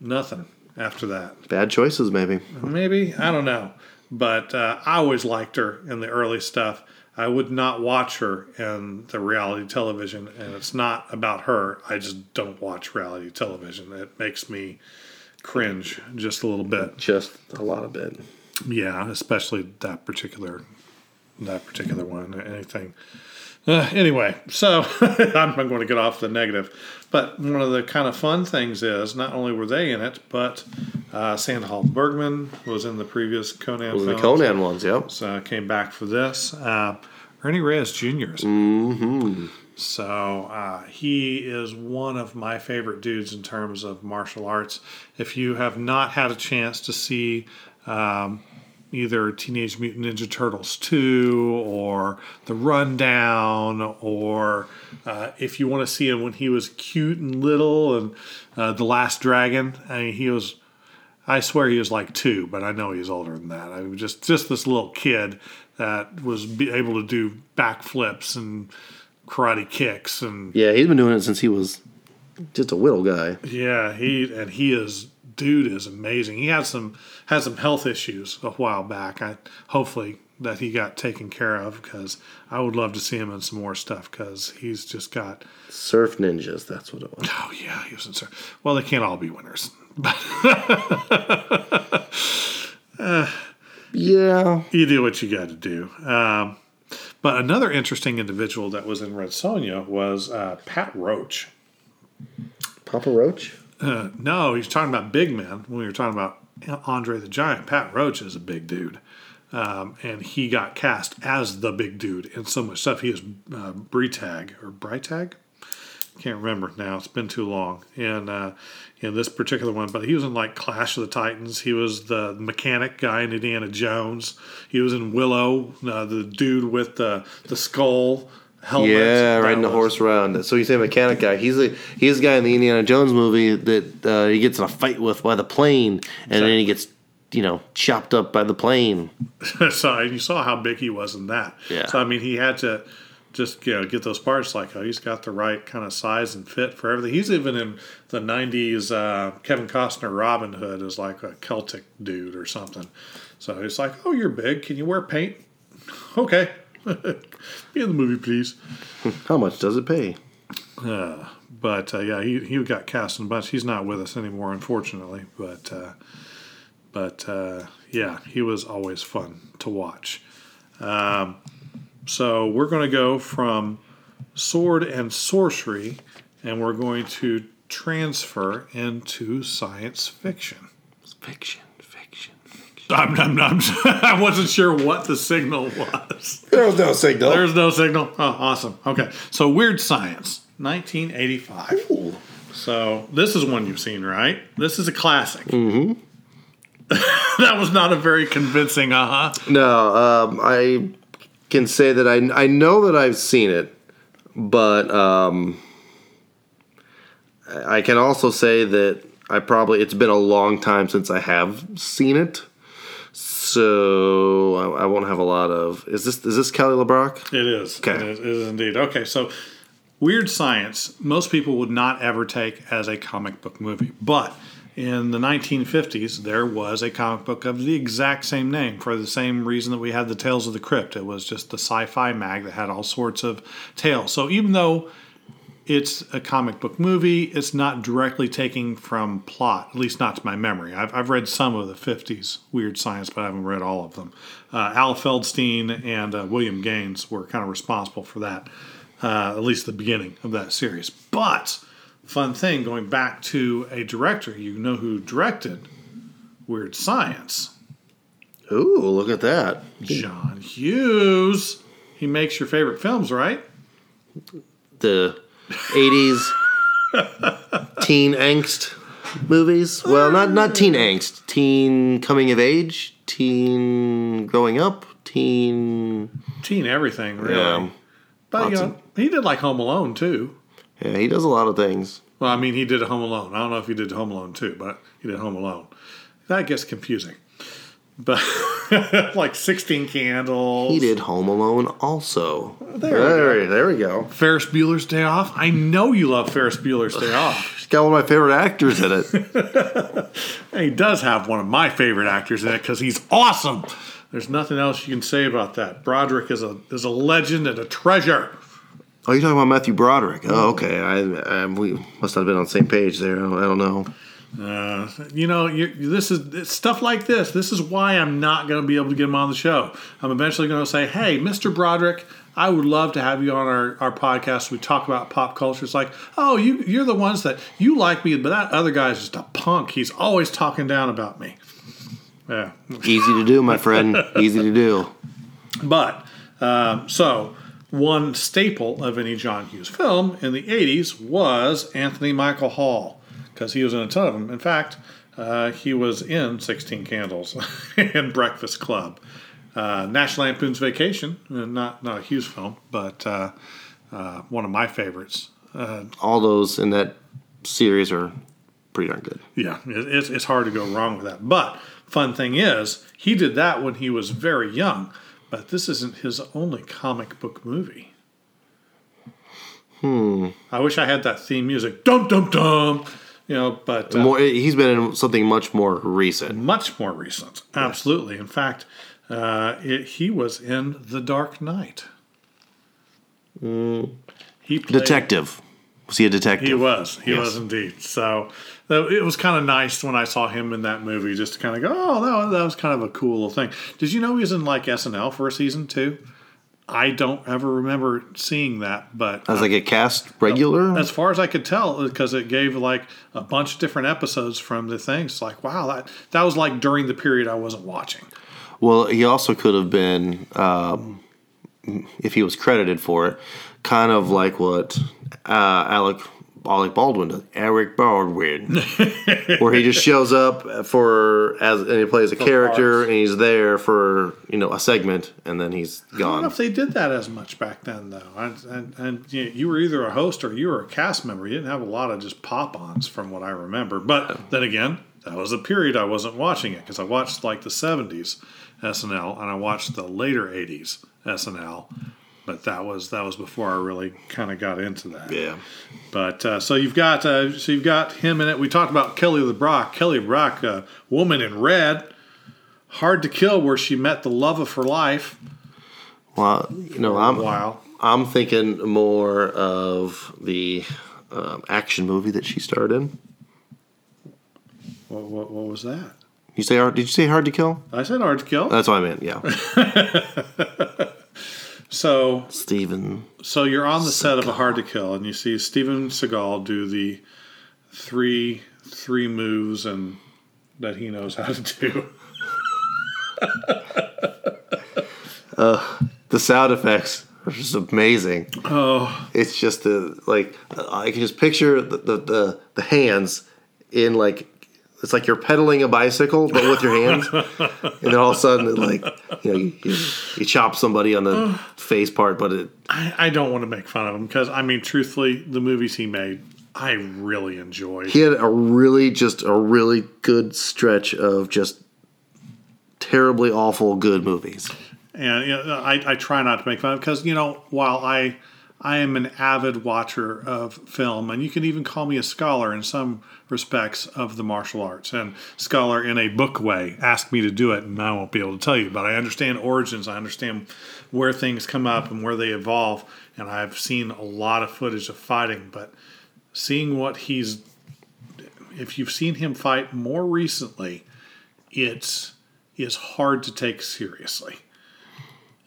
nothing after that.
Bad choices, maybe.
Maybe I don't know, but uh, I always liked her in the early stuff. I would not watch her in the reality television, and it's not about her. I just don't watch reality television. It makes me cringe just a little bit.
Just a lot of bit.
Yeah, especially that particular that particular one. Anything. Uh, anyway, so I'm going to get off the negative, but one of the kind of fun things is not only were they in it, but uh, Sandahl Bergman was in the previous Conan
The. Conan ones, yep.
So I came back for this. Uh, Ernie Reyes Jr. is
Mm-hmm.
so uh, he is one of my favorite dudes in terms of martial arts. If you have not had a chance to see um, either Teenage Mutant Ninja Turtles 2 or The Rundown, or uh, if you want to see him when he was cute and little and uh, The Last Dragon, I mean, he was. I swear he was like two, but I know he's older than that. I was just just this little kid that was able to do backflips and karate kicks and
Yeah, he's been doing it since he was just a little guy.
yeah he and he is dude is amazing he had some had some health issues a while back i hopefully that he got taken care of because i would love to see him in some more stuff because he's just got
Surf ninjas, that's what it was.
oh yeah he was in surf. well they can't all be winners but
Yeah.
you do what you got to do um, but another interesting individual that was in red sonja was uh, pat roach
Papa Roach?
Uh, no, he's talking about big men. When we were talking about Andre the Giant, Pat Roach is a big dude. Um, and he got cast as the big dude in so much stuff. He is uh, Bretag or Britag? Can't remember now. It's been too long. And uh, in this particular one, but he was in like Clash of the Titans. He was the mechanic guy in Indiana Jones. He was in Willow, uh, the dude with the the skull helmet.
Yeah,
That
riding a horse around. So you say mechanic guy. He's a he's a guy in the Indiana Jones movie that uh, he gets in a fight with by the plane, and then he gets you know chopped up by the plane.
so you saw how big he was in that.
Yeah.
So I mean, he had to just you know get those parts like oh he's got the right kind of size and fit for everything. He's even in the '90s. Uh, Kevin Costner Robin Hood is like a Celtic dude or something. So he's like oh you're big. Can you wear paint? Okay. Be in the movie, please.
How much does it pay?
Uh, but uh, yeah, he, he got cast in a bunch. He's not with us anymore, unfortunately. But uh, but uh, yeah, he was always fun to watch. Um, so we're going to go from sword and sorcery, and we're going to transfer into science fiction.
Fiction, fiction.
I'm, I'm, I'm, I wasn't sure what the signal was.
There was no signal.
There's no signal. Oh, awesome. Okay. So Weird Science, 1985. So this is one you've seen, right? This is a classic. Mm-hmm. that was not a very convincing uh huh.
No, um, I can say that I I know that I've seen it, but um, I can also say that I probably it's been a long time since I have seen it, so I, I won't have a lot of. Is this is this Kelly LeBrock?
It is.
Okay.
It is, it is indeed. Okay. So Weird Science, most people would not ever take as a comic book movie. But in the 1950s, there was a comic book of the exact same name for the same reason that we had the Tales of the Crypt. It was just the sci fi mag that had all sorts of tales. So even though it's a comic book movie. It's not directly taking from plot, at least not to my memory. I've, I've read some of the 50s Weird Science, but I haven't read all of them. Uh, Al Feldstein and uh, William Gaines were kind of responsible for that, uh, at least the beginning of that series. But, fun thing, going back to a director, you know who directed Weird Science?
Ooh, look at that!
John Hughes. He makes your favorite films, right?
The '80s teen angst movies. Well, not not teen angst, teen coming of age, teen growing up, teen.
Teen everything, really.
Yeah.
But you know,
of-
he did like Home Alone too.
Yeah, he does a lot of things.
Well, I mean, he did Home Alone. I don't know if he did Home Alone too, but he did Home Alone. That gets confusing. But like 16 Candles.
He did Home Alone also.
There we
there, there we go.
Ferris Bueller's Day Off. I know you love Ferris Bueller's Day Off.
He's got one of my favorite actors in it.
He does have one of my favorite actors in it because he's awesome. There's nothing else you can say about that. Broderick is a is a legend and a treasure.
oh, you're talking about Matthew Broderick. Oh, okay. I, I we must not have been on the same page there. I don't know.
Uh, you know, you, this is stuff like this. This is why I'm not going to be able to get him on the show. I'm eventually going to say, "Hey, Mr. Broderick, I would love to have you on our, our podcast. We talk about pop culture. It's like, oh, you you're the ones that you like me, but that other guy's just a punk. He's always talking down about me. Yeah,
Easy to do, my friend. Easy to do.
but um, so one staple of any John Hughes film in the '80s was Anthony Michael Hall because he was in a ton of them. In fact, uh, he was in Sixteen Candles and Breakfast Club, uh, National Lampoon's Vacation. uh, Not not a Hughes film, but uh, uh, one of my favorites.
All those in that series are pretty darn good.
Yeah, it, it's, it's hard to go wrong with that. But fun thing is, he did that when he was very young. But this isn't his only comic book movie. Hmm. I wish I had that theme music. Dum dum dum. You know, but uh,
More, he's been in something much more recent.
much more recent. Absolutely. In fact, uh, it, he was in The Dark Knight. He played,
Detective. Was he a detective?
He was. He
Yes.
was indeed. So it was kind of nice when I saw him in that movie, just to kind of go, oh, that was, that was kind of a cool thing. Did you know he was in like SNL for a season too? I don't ever remember seeing that, but
As like a cast regular?
as far as I could tell, because it gave like a bunch of different episodes from the things. Like, wow, that that was like during the period I wasn't watching.
Well, he also could have been, um, if he was credited for it, kind of like what uh, Alec Alec Baldwin does. Eric Baldwin, where he just shows up for as and he plays a character
parts.
and he's there for you know a segment and then he's gone.
I don't know if they did that as much back then, though. And, and, and you, know, you were either a host or you were a cast member. You didn't have a lot of just pop-ons, from what I remember. But then again, that was a period I wasn't watching it because I watched like the '70s SNL and I watched the later '80s SNL. But that was that was before I really kind of got into that.
Yeah,
But uh, so you've got uh, so you've got him in it. We talked about Kelly LeBrock. Kelly LeBrock, uh, woman in red, hard to kill, where she met the love of her life.
well, you know, I'm
Wow.
I'm thinking more of the um, action movie that she starred in.
What, what, what was that?
You say hard? Did you say Hard to Kill?
I said hard to kill.
That's what I meant. Yeah,
So
Steven.
so you're on the set of a hard to kill, and you see Steven Seagal do the three three moves and that he knows how to do.
Uh, the sound effects are just amazing.
Oh,
It's just the like I can just picture the the, the, the hands in like it's like you're pedaling a bicycle but with your hands, and then all of a sudden it like you know you, you, you chop somebody on the face part, but it
I, I don't want to make fun of him because I mean, truthfully, the movies he made, I really enjoyed.
he had a really just a really good stretch of just terribly awful good movies.
and you know, I, I try not to make fun of because you know while I I am an avid watcher of film and you can even call me a scholar in some respects of the martial arts. And scholar in a book way ask me to do it and I won't be able to tell you but I understand origins I understand where things come up and where they evolve and I've seen a lot of footage of fighting but seeing what he's if you've seen him fight more recently it's is hard to take seriously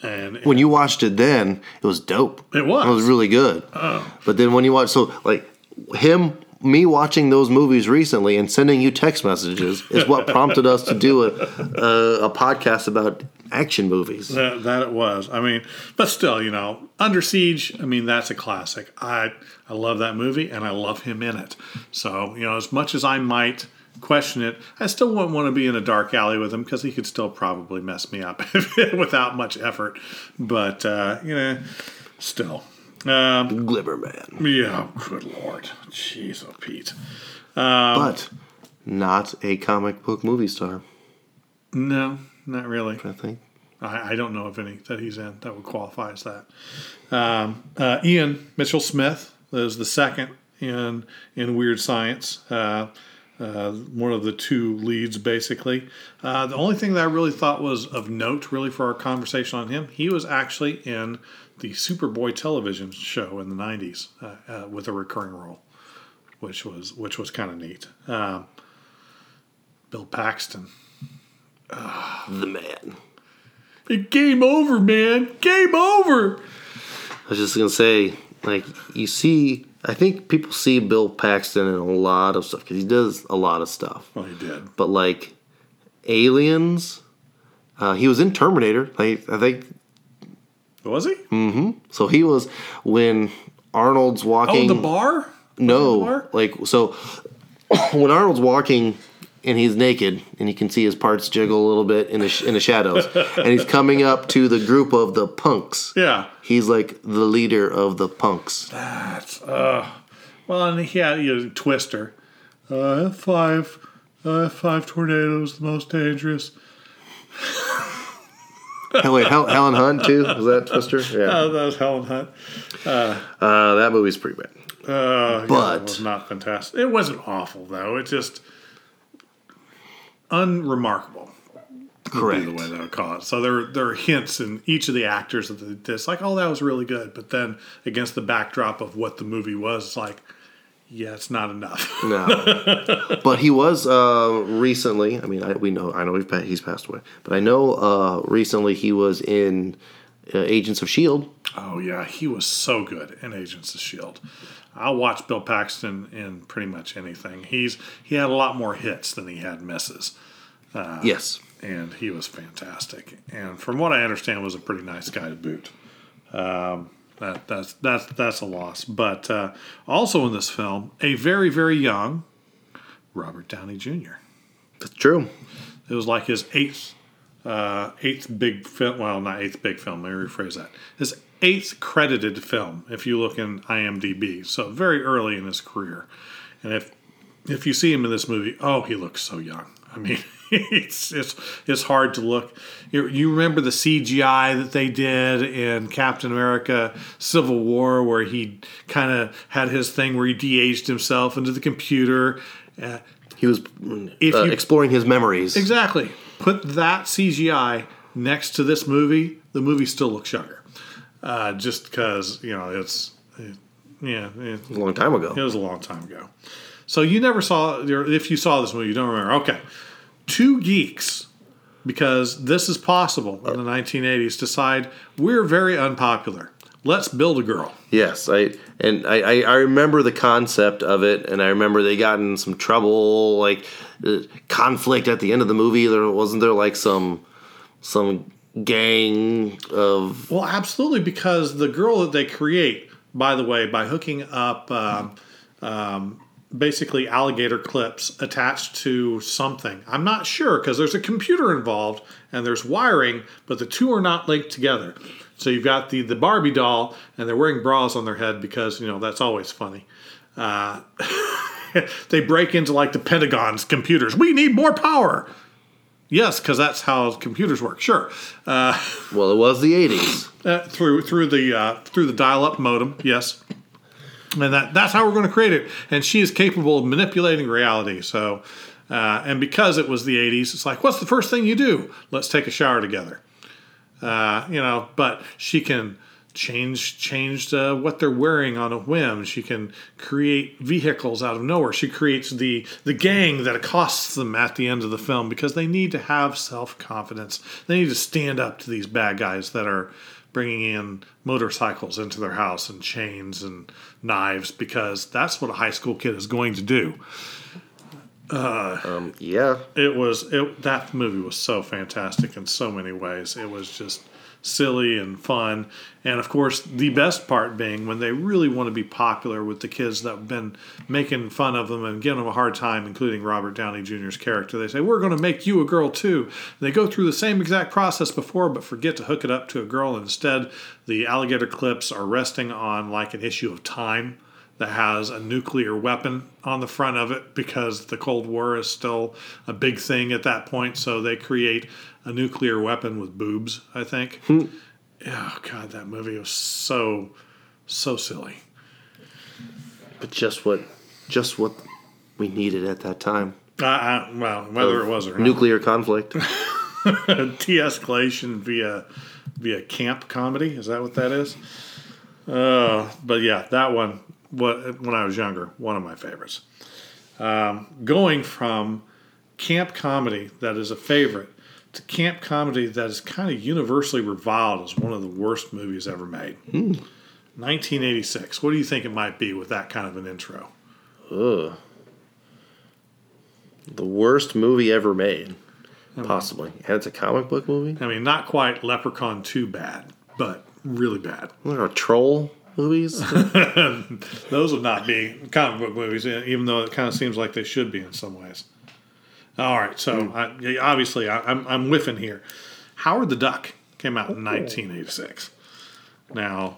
and
When you watched it then, it was dope.
It was.
It was really good. Oh. But then when you watch, so like him, me watching those movies recently and sending you text messages is what prompted us to do a, a, a podcast about action movies.
That, that it was. I mean, but still, you know, Under Siege. I mean, that's a classic. I I love that movie, and I love him in it. So you know, as much as I might question it, I still wouldn't want to be in a dark alley with him because he could still probably mess me up without much effort. But uh, you know, still. Um,
Glibberman.
yeah, good lord, jeez, oh Pete.
but not a comic book movie star,
No, not really.
I think.
I, I don't know of any that he's in that would qualify as that. Um, uh, Ilan Mitchell Smith is the second in in Weird Science. Uh, uh, one of the two leads, basically. Uh, the only thing that I really thought was of note, really, for our conversation on him, he was actually in the Superboy television show in the '90s uh, uh, with a recurring role, which was which was kind of neat. Um, Bill Paxton.
The man.
Game over, man. Game over.
I was just gonna say, like, you see, I think people see Bill Paxton in a lot of stuff because he does a lot of stuff.
Well, he did.
But like, Aliens, uh, he was in Terminator. Like, I think
Was he? Mm-hmm.
So. He was when Arnold's
Oh,
walking.
the bar?
No,
the bar?
like so when Arnold's walking and he's naked and you can see his parts jiggle a little bit in the sh- in the shadows, and he's coming up to the group of the punks.
Yeah.
He's like the leader of the punks.
That's uh. Well, and he had you know, Twister. Uh, five, uh, five tornadoes, the most dangerous.
Hell, wait, Hel- Helen Hunt too? Was that Twister? Yeah.
Oh, that was Helen Hunt.
Uh, that movie's pretty bad.
Uh, yeah,
But-
it was not fantastic. It wasn't awful though. It just unremarkable. would be
Correct.
the way that would call it. So there, there are hints in each of the actors of the, this, like, oh, that was really good. But then against the backdrop of what the movie was, it's like, yeah, it's not enough.
No, but he was uh, recently. I mean, I, we know. I know we've, he's passed away, but I know uh, recently he was in uh, Agents of Shield.
oh yeah, he was so good in Agents of Shield. I'll watch Bill Paxton in pretty much anything. He's he had a lot more hits than he had misses.
yes,
and he was fantastic. And from what I understand, was a pretty nice guy to boot. Um, that that's that's that's a loss. But uh, also in this film, a very very young Robert Downey Jr.
that's true.
It was like his eighth uh, eighth big film. Well, not eighth big film. Let me rephrase that. His eighth credited film, if you look in IMDb. So very early in his career. And if if you see him in this movie, oh, he looks so young. I mean, it's it's it's hard to look. You, you remember the CGI that they did in Captain America: Civil War, where he kind of had his thing where he de-aged himself into the computer. Uh,
He was
If
uh,
you-
exploring his memories.
Exactly. Put that CGI next to this movie, the movie still looks younger. Uh, just because you know it's, it, yeah, it,
a long time ago.
it was a long time ago. So you never saw, or if you saw this movie, you don't remember. Okay, two geeks, because this is possible in the 1980s. Decide we're very unpopular. Let's build a girl.
Yes, I and I, I, I remember the concept of it, and I remember they got in some trouble, like uh, conflict at the end of the movie. There wasn't there like some some gang of
Well, absolutely, because the girl that they create, by the way, by hooking up um, um, basically alligator clips attached to something. I'm not sure because there's a computer involved and there's wiring, but the two are not linked together. So you've got the the Barbie doll, and they're wearing bras on their head because you know that's always funny. Uh, they break into like the Pentagon's computers. We need more power. Yes, because that's how computers work. Sure. Uh,
well, it was the eighties.
uh, through through the uh, through the dial-up modem. Yes, and that that's how we're going to create it. And she is capable of manipulating reality. So, uh, and because it was the '80s, it's like, what's the first thing you do? Let's take a shower together. Uh, you know, but she can change change uh, what they're wearing on a whim. She can create vehicles out of nowhere. She creates the the gang that accosts them at the end of the film because they need to have self confidence. They need to stand up to these bad guys that are bringing in motorcycles into their house and chains and knives because that's what a high school kid is going to do.
Um, yeah,
It was it that movie was so fantastic in so many ways. It was just silly and fun. And of course, the best part being when they really want to be popular with the kids that have been making fun of them and giving them a hard time, including Robert Downey Jr.'s character. They say, We're going to make you a girl too. They go through the same exact process before, but forget to hook it up to a girl. Instead, the alligator clips are resting on like an issue of time that has a nuclear weapon on the front of it because the Cold War is still a big thing at that point. So they create a nuclear weapon with boobs, I think. oh, God, that movie was so, so silly.
But just what, just what we needed at that time.
Uh, uh, well, whether it was or not.
Nuclear conflict.
de-escalation via via camp comedy. Is that what that is? Uh, but yeah, that one. What when I was younger, one of my favorites. Um, going from camp comedy that is a favorite to camp comedy that is kind of universally reviled as one of the worst movies ever made. 1986. What do you think it might be with that kind of an intro?
Ugh. The worst movie ever made. Possibly. And it's a comic book movie?
I mean, not quite Leprechaun 2 bad, but really bad.
There are troll movies?
Those would not be comic book movies, even though it kind of seems like they should be in some ways. All right, so I, obviously I, I'm, I'm whiffing here. Howard the Duck came out in 1986. Now,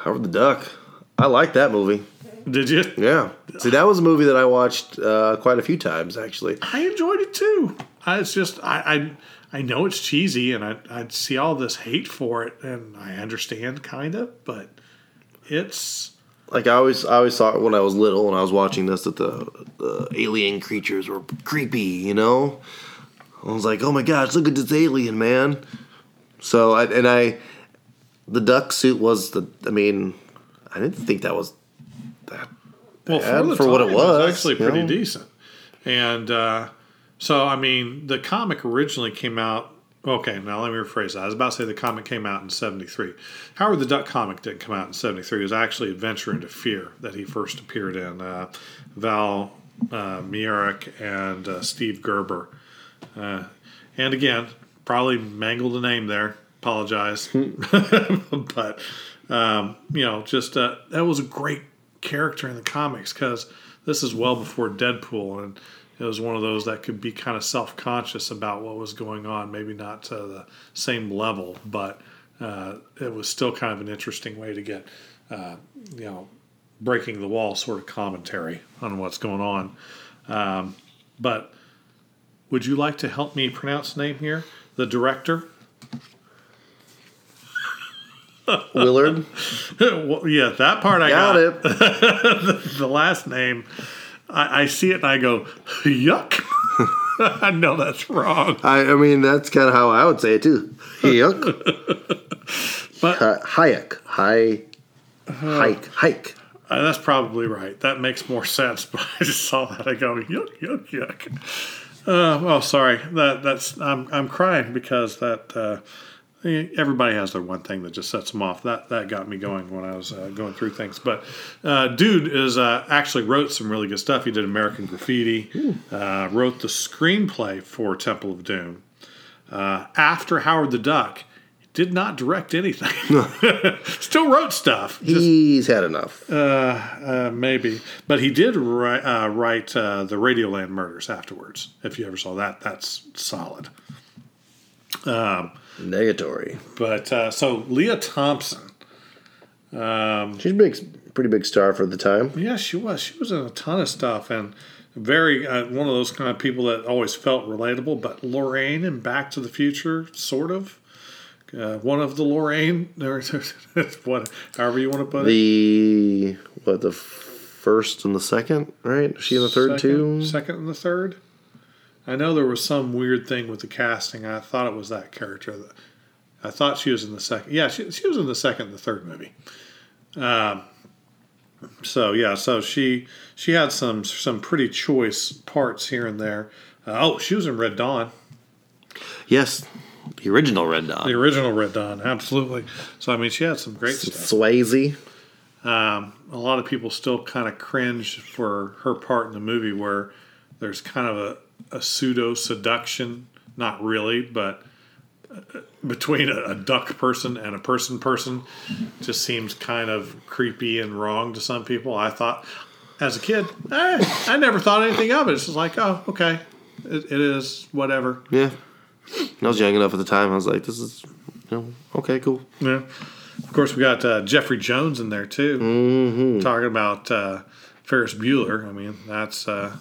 Howard the Duck. I like that movie.
did you?
Yeah. See, that was a movie that I watched uh, quite a few times, actually.
I enjoyed it too. I, it's just I, I I know it's cheesy, and I I see all this hate for it, and I understand kind of, but it's
Like I always, I always thought when I was little and I was watching this that the, the alien creatures were creepy. You know, I was like, oh my gosh, look at this alien man. So I and I, the duck suit was the. I mean, I didn't think that was that
well
bad
the
for what it
time,
was,
actually pretty
know?
decent. And uh, so, I mean, the comic originally came out. Okay, now let me rephrase that. I was about to say the comic came out in '73. Howard the Duck comic didn't come out in '73. It was actually Adventure into Fear that he first appeared in. Uh, Val uh, Mayerik and uh, Steve Gerber. Uh, and again, probably mangled the name there. Apologize, but um, you know, just uh, that was a great character in the comics because this is well before Deadpool, and it was one of those that could be kind of self conscious about what was going on. Maybe not to the same level, but uh, it was still kind of an interesting way to get, uh, you know, breaking the wall sort of commentary on what's going on. Um, but would you like to help me pronounce the name here? The director?
Willard.
well, yeah, that part I
Got
got.
it.
the last name, I, I see it and I go, yuck. I know that's wrong.
I, I mean, that's kind of how I would say it too. Yuck.
But
uh, Hayek. Hi. Hike. Hike.
uh, that's probably right. That makes more sense. But I just saw that. I go, yuck, yuck, yuck. Uh, well, sorry. That that's I'm I'm crying because that uh, everybody has their one thing that just sets them off. That that got me going when I was uh, going through things. But uh, dude is uh, actually wrote some really good stuff. He did American Graffiti. Uh, wrote the screenplay for Temple of Doom. Uh, after Howard the Duck, did not direct anything. Still wrote stuff. Just
He's had enough.
uh, maybe, but he did write, uh, write uh, the Radioland Murders afterwards. If you ever saw that, that's solid.
Negatory.
But uh, so Lea Thompson, Um,
She's a big, pretty big star for the time.
yeah, she was. She was in a ton of stuff and very uh, one of those kind of people that always felt relatable. But Lorraine in Back to the Future, sort of. Uh, one of the Lorraine, or what, however you want to put it.
The what the first and the second, right? Is she in the third
second,
too?
Second and the third. I know there was some weird thing with the casting. I thought it was that character. That, I thought she was in the second. Yeah, she, she was in the second and the third movie. Um, so yeah, so she she had some some pretty choice parts here and there. Uh, oh, she was in Red Dawn,
Yes, the original Red Dawn.
the original Red Dawn, absolutely. So I mean, she had some great stuff.
Swayze.
Um, a lot of people still kind of cringe for her part in the movie where there's kind of a, a pseudo seduction. Not really, but between a, a duck person and a person person just seems kind of creepy and wrong to some people. I thought, as a kid, eh, I never thought anything of it. It's just like, oh, okay, it, it is whatever.
Yeah. I was young enough at the time. I was like, this is, you know, okay, cool.
Yeah. Of course, we got uh, Jeffrey Jones in there too, mm-hmm. talking about uh, Ferris Bueller. I mean, that's uh,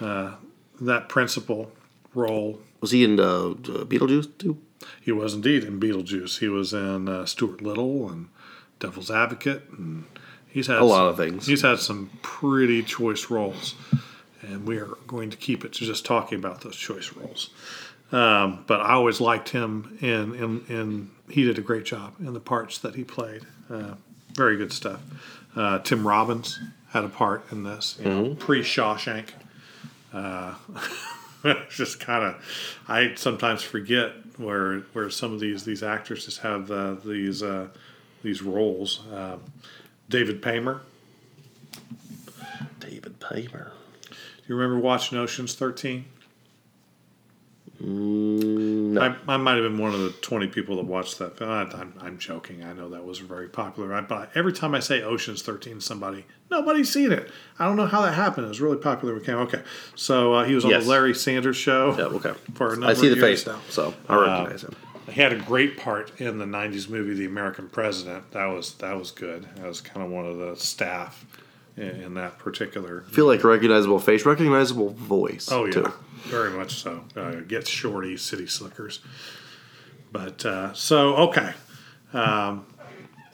uh that principal role.
Was he in uh, Beetlejuice too?
He was indeed in Beetlejuice. He was in uh, Stuart Little and Devil's Advocate, and he's had
a lot
some,
of things.
He's had some pretty choice roles, and we are going to keep it to just talking about those choice roles. Um, but I always liked him in, in in he did a great job in the parts that he played. Uh, very good stuff. Uh, Tim Robbins had a part in this, you mm-hmm. pre Shawshank. Uh, just kind of, I sometimes forget where where some of these these actors just have uh, these uh, these roles. Uh, David Paymer.
David Paymer.
Do you remember watching Ocean's Thirteen?
Mm, no.
I, I might have been one of the 20 people that watched that film. I, am I'm joking. I know that was very popular. I, but every time I say Ocean's 13 somebody, nobody's seen it. I don't know how that happened. It was really popular. It became okay. So uh, he was on yes. the Larry Sanders show.
Yeah, okay.
For
I see the face now, so I uh, recognize uh, him.
He had a great part in the '90s movie, The American President. That was that was good. That was kind of one of the staff in, in that particular.
I feel like recognizable face, recognizable voice.
Oh yeah. Too very much so. Uh, get shorty, city slickers. But uh, so okay. Um,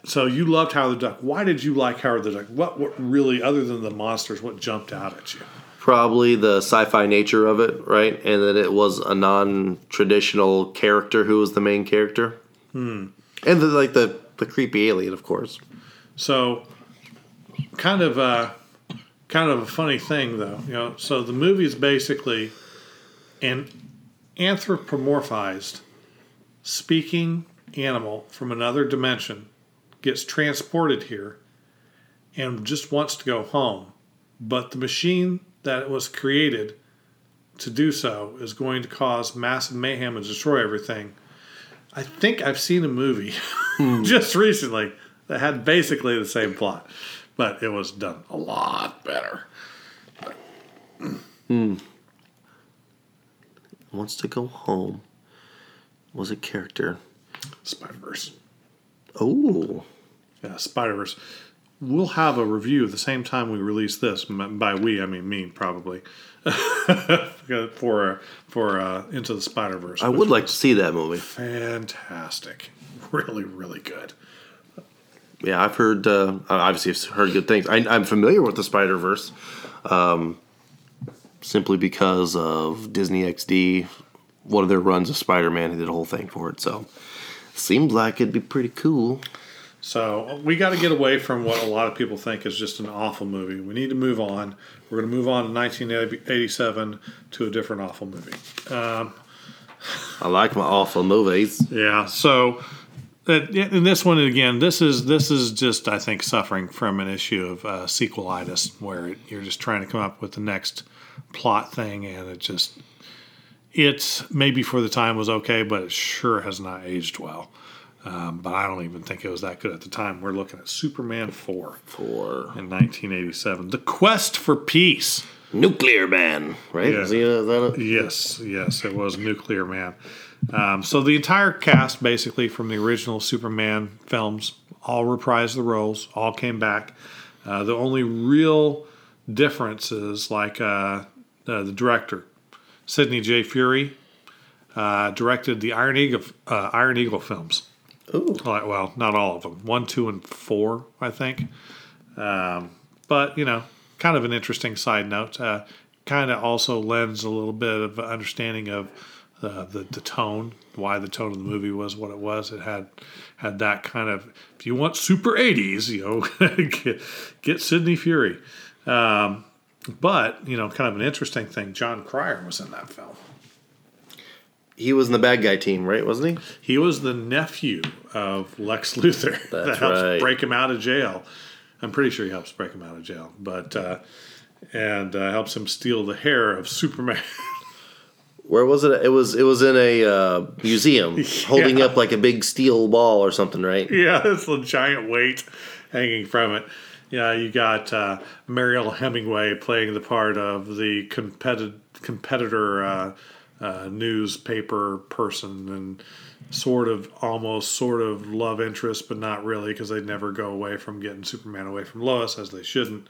so you loved Howard the Duck. Why did you like Howard the Duck? What, what really, other than the monsters, what jumped out at you?
Probably the sci-fi nature of it, right, and that it was a non-traditional character who was the main character,
hmm.
and the, like the the creepy alien, of course.
So, kind of, uh, kind of a funny thing, though. You know, so the movie is basically an anthropomorphized speaking animal from another dimension gets transported here and just wants to go home. But the machine that was created to do so is going to cause massive mayhem and destroy everything. I think I've seen a movie hmm. just recently that had basically the same plot, but it was done a lot better.
Hmm wants to go home was a character.
Spider Verse.
Oh.
Yeah, Spider Verse. We'll have a review the same time we release this. By we, I mean me, probably. for for uh, Into the Spider Verse.
I would like to see that movie.
Fantastic, really, really good.
Yeah, I've heard. Uh, obviously, I've heard good things. I, am familiar with the Spider Verse. Um, simply because of Disney XD, one of their runs of Spider Man. He did a whole thing for it. So seems like it'd be pretty cool.
So we got to get away from what a lot of people think is just an awful movie. We need to move on. We're going to move on to 1987 to a different awful movie. Um,
I like my awful movies.
Yeah. So, uh, in this one again, this is this is just I think suffering from an issue of uh, sequelitis, where you're just trying to come up with the next plot thing, and it just it's maybe for the time was okay, but it sure has not aged well. Um, but I don't even think it was that good at the time. We're looking at Superman 4.
4.
In 1987. The Quest for Peace.
Nuclear Man, right?
Yeah.
He, uh,
yes, yes, it was Nuclear Man. Um, so the entire cast, basically, from the original Superman films, all reprised the roles, all came back. Uh, the only real differences, like uh, uh, the director, Sidney J. Furie, uh, directed the Iron Eagle uh, Iron Eagle films.
Ooh.
Well, not all of them. One, two, and four, I think. Um, but you know, kind of an interesting side note. Uh, kind of also lends a little bit of understanding of uh, the the tone, why the tone of the movie was what it was. It had had that kind of. If you want super '80s, you know, get, get Sidney Furie. Um, but you know, kind of an interesting thing. Jon Cryer was in that film.
He was in the bad guy team, right? Wasn't he?
He was the nephew of Lex Luthor
That's that
helps
right.
break him out of jail. I'm pretty sure he helps break him out of jail, but uh, and uh, helps him steal the hair of Superman.
Where was it? It was it was in a uh, museum, holding up like a big steel ball or something, right?
Yeah, it's a giant weight hanging from it. Yeah, you got uh, Mariel Hemingway playing the part of the competi- competitor uh, uh, newspaper person and sort of almost sort of love interest, but not really because they'd never go away from getting Superman away from Lois as they shouldn't.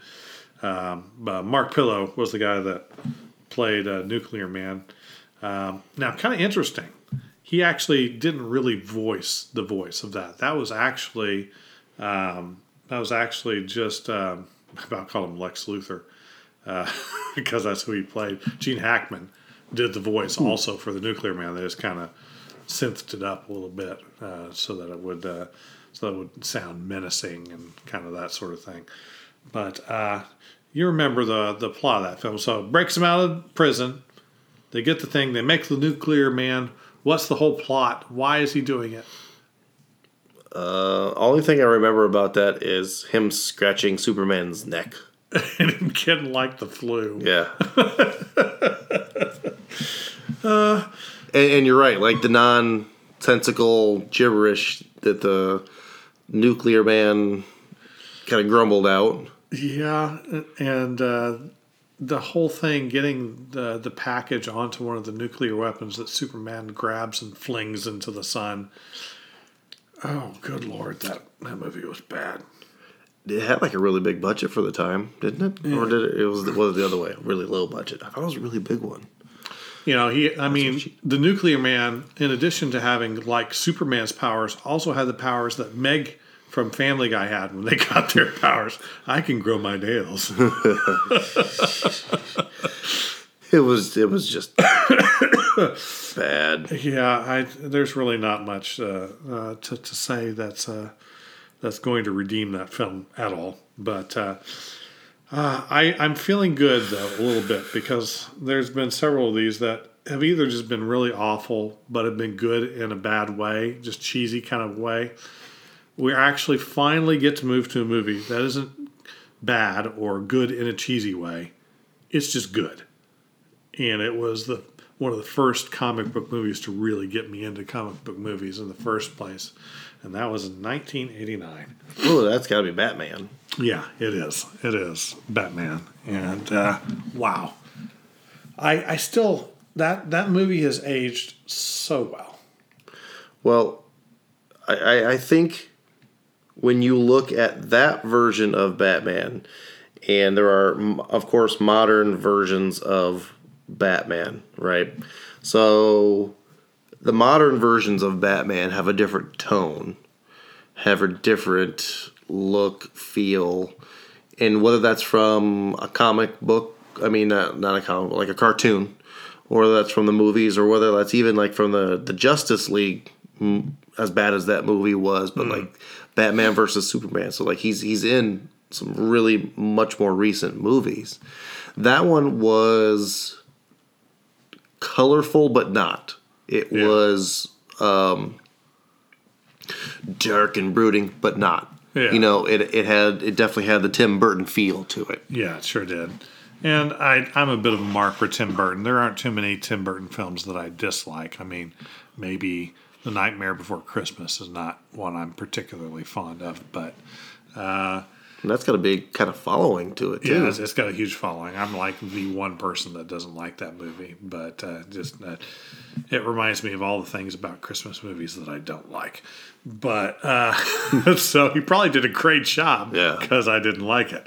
Um, but Mark Pillow was the guy that played uh, Nuclear Man. Um, now, kind of interesting. He actually didn't really voice the voice of that. That was actually um, that was actually just um, about call him Lex Luthor uh, because that's who he played. Gene Hackman did the voice also for the Nuclear Man. They just kind of synthed it up a little bit uh, so that it would uh, so that it would sound menacing and kind of that sort of thing. But uh, you remember the the plot of that film. So breaks him out of prison. They get the thing. They make the nuclear man. What's the whole plot? Why is he doing it?
Uh, only thing I remember about that is him scratching Superman's neck.
and him getting like the flu.
Yeah. and, and you're right, like the nonsensical gibberish that the nuclear man kind of grumbled out.
Yeah, and uh, the whole thing getting the the package onto one of the nuclear weapons that Superman grabs and flings into the sun. Oh, good lord, that that movie was bad.
It had like a really big budget for the time, didn't it? Yeah. Or did it? It was was the other way, really low budget. I thought it was a really big one.
You know, he. I mean, the nuclear man, in addition to having like Superman's powers, also had the powers that Meg from Family Guy had when they got their powers. I can grow my nails.
It was it was just bad.
Yeah, I, there's really not much uh, uh, to, to say that's uh, that's going to redeem that film at all. But uh, uh, I, I'm feeling good though a little bit because there's been several of these that have either just been really awful but have been good in a bad way, just cheesy kind of way. We actually finally get to move to a movie that isn't bad or good in a cheesy way. It's just good and it was the one of the first comic book movies to really get me into comic book movies in the first place, and that was in 1989.
Oh, that's got to be Batman.
Yeah, it is. It is Batman, and uh, wow, I I still that that movie has aged so well.
Well, I, I, I think when you look at that version of Batman, and there are, of course, modern versions of Batman, right? So the modern versions of Batman have a different tone, have a different look, feel, and whether that's from a comic book, I mean, not, not a comic, book, like a cartoon, or that's from the movies, or whether that's even like from the, the Justice League, mm, as bad as that movie was, but like Batman versus Superman. So like he's he's in some really much more recent movies. That one was colorful, but not. It
Yeah.
was um, dark and brooding, but not.
Yeah.
You know, it it had it definitely had the Tim Burton feel to it.
Yeah, it sure did. And I, I'm a bit of a mark for Tim Burton. There aren't too many Tim Burton films that I dislike. I mean, maybe The Nightmare Before Christmas is not one I'm particularly fond of, but uh,
And that's got a big kind of following to it too.
yeah, it's, it's got a huge following. I'm like the one person that doesn't like that movie, but uh, just uh, it reminds me of all the things about Christmas movies that I don't like. But uh, so he probably did a great job,
Yeah.
because I didn't like it.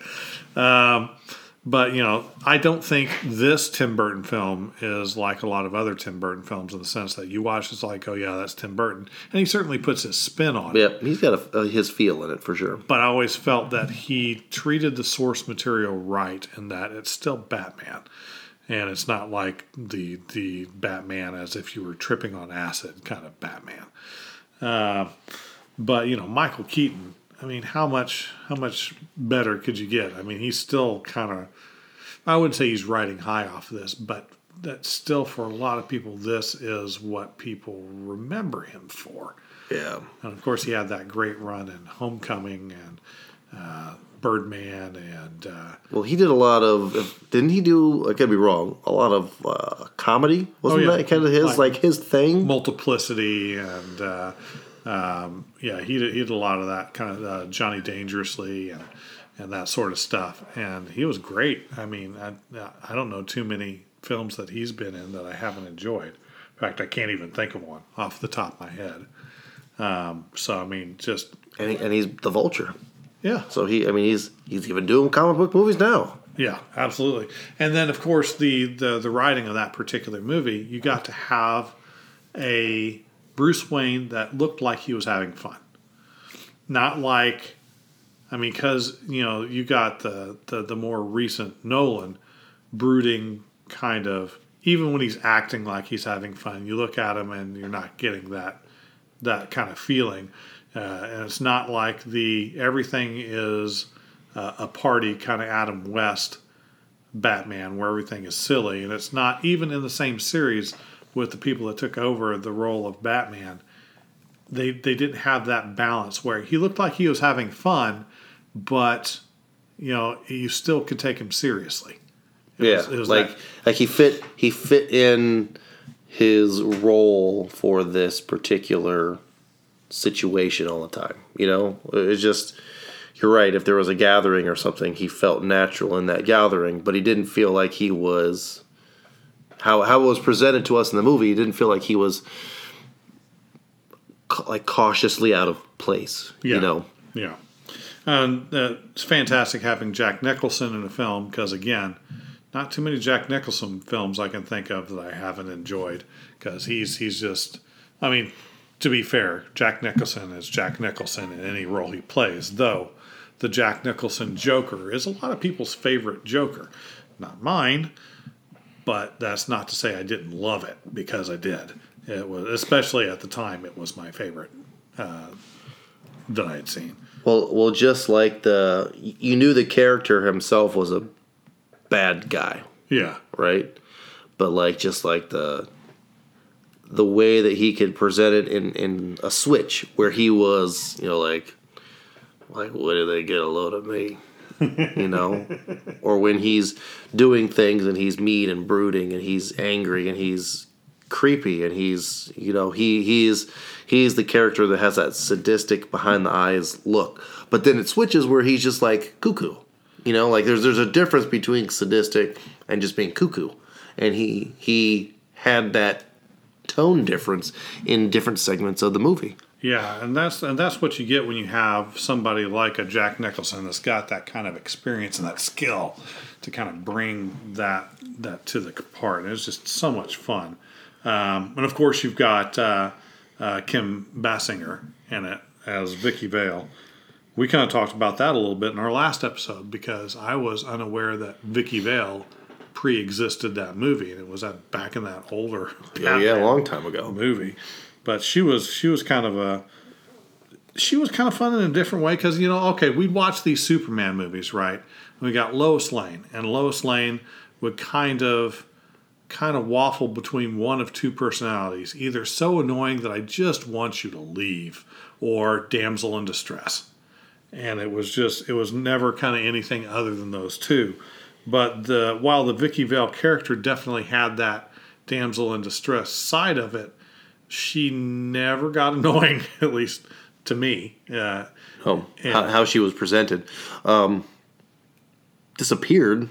Um, but you know, I don't think this Tim Burton film is like a lot of other Tim Burton films in the sense that you watch it's like, oh yeah, that's Tim Burton, and he certainly puts his spin on it.
Yep, he's got a, uh, his feel in it for sure.
But I always felt that he treated the source material right, and that it's still Batman, and it's not like the the Batman as if you were tripping on acid kind of Batman. Uh, but you know, Michael Keaton. I mean, how much how much better could you get? I mean, he's still kind of. I wouldn't say he's riding high off this, but that still for a lot of people, this is what people remember him for.
Yeah,
And of course, he had that great run in Homecoming and uh, Birdman and uh,
Well, he did a lot of. Didn't he do? I could be wrong. A lot of uh, comedy wasn't
Oh, yeah.
that kind of his
Like-
like, his thing?
Multiplicity and uh, um, yeah, he did, he did a lot of that kind of uh, Johnny Dangerously and and that sort of stuff. And he was great. I mean, I I don't know too many films that he's been in that I haven't enjoyed. In fact, I can't even think of one off the top of my head. Um, so I mean, just
And, he, and he's the Vulture.
yeah,
So he, I mean, he's he's even doing comic book movies now.
Yeah, absolutely. And then, of course, the, the the writing of that particular movie, you got to have a Bruce Wayne that looked like he was having fun, not like, I mean, because you know you got the, the the more recent Nolan brooding kind of. Even when he's acting like he's having fun, you look at him and you're not getting that that kind of feeling. Uh, and it's not like the everything is uh, a party kind of Adam West Batman where everything is silly. And it's not even in the same series with the people that took over the role of Batman. They, they didn't have that balance where he looked like he was having fun, but you know you still could take him seriously. It
yeah,
was- was
like
that-
like he fit he fit in his role for this particular situation all the time. You know, it's just you're right. If there was a gathering or something, he felt natural in that gathering, but he didn't feel like he was how how it was presented to us in the movie. He didn't feel like he was ca- like cautiously out of place.
Yeah.
You know,
Yeah. And uh, it's fantastic having Jack Nicholson in a film because, again, not too many Jack Nicholson films I can think of that I haven't enjoyed because he's he's just, I mean, to be fair, Jack Nicholson is Jack Nicholson in any role he plays, though the Jack Nicholson Joker is a lot of people's favorite Joker. Not mine, but that's not to say I didn't love it because I did. It was, especially at the time, it was my favorite uh, that I had seen.
Well, well, just like the you knew the character himself was a bad guy,
Yeah.
right? But like just like the the way that he could present it in in a switch where he was, you know, like like what did they get a load of me? You know, or when he's doing things and he's mean and brooding and he's angry and he's creepy and he's you know he he's he's the character that has that sadistic behind the eyes look. But then it switches where he's just like cuckoo. You know like there's there's a difference between sadistic and just being cuckoo. And he he had that tone difference in different segments of the movie
Yeah, and that's and that's what you get when you have somebody like a Jack Nicholson that's got that kind of experience and that skill to kind of bring that that to the part. And it's just so much fun. Um, and of course, you've got uh, uh, Kim Basinger in it as Vicki Vale. We kind of talked about that a little bit in our last episode because I was unaware that Vicki Vale pre-existed that movie, and it was that back in that older
oh yeah a long time ago
movie. But she was she was kind of a she was kind of fun in a different way because you know okay we'd watch these Superman movies right. and We got Lois Lane and Lois Lane would kind of kind of waffle between one of two personalities either so annoying that I just want you to leave or damsel in distress and it was just it was never kind of anything other than those two. But the while the Vicki Vale character definitely had that damsel in distress side of it, she never got annoying, at least to me. Uh,
oh, how, how she was presented um disappeared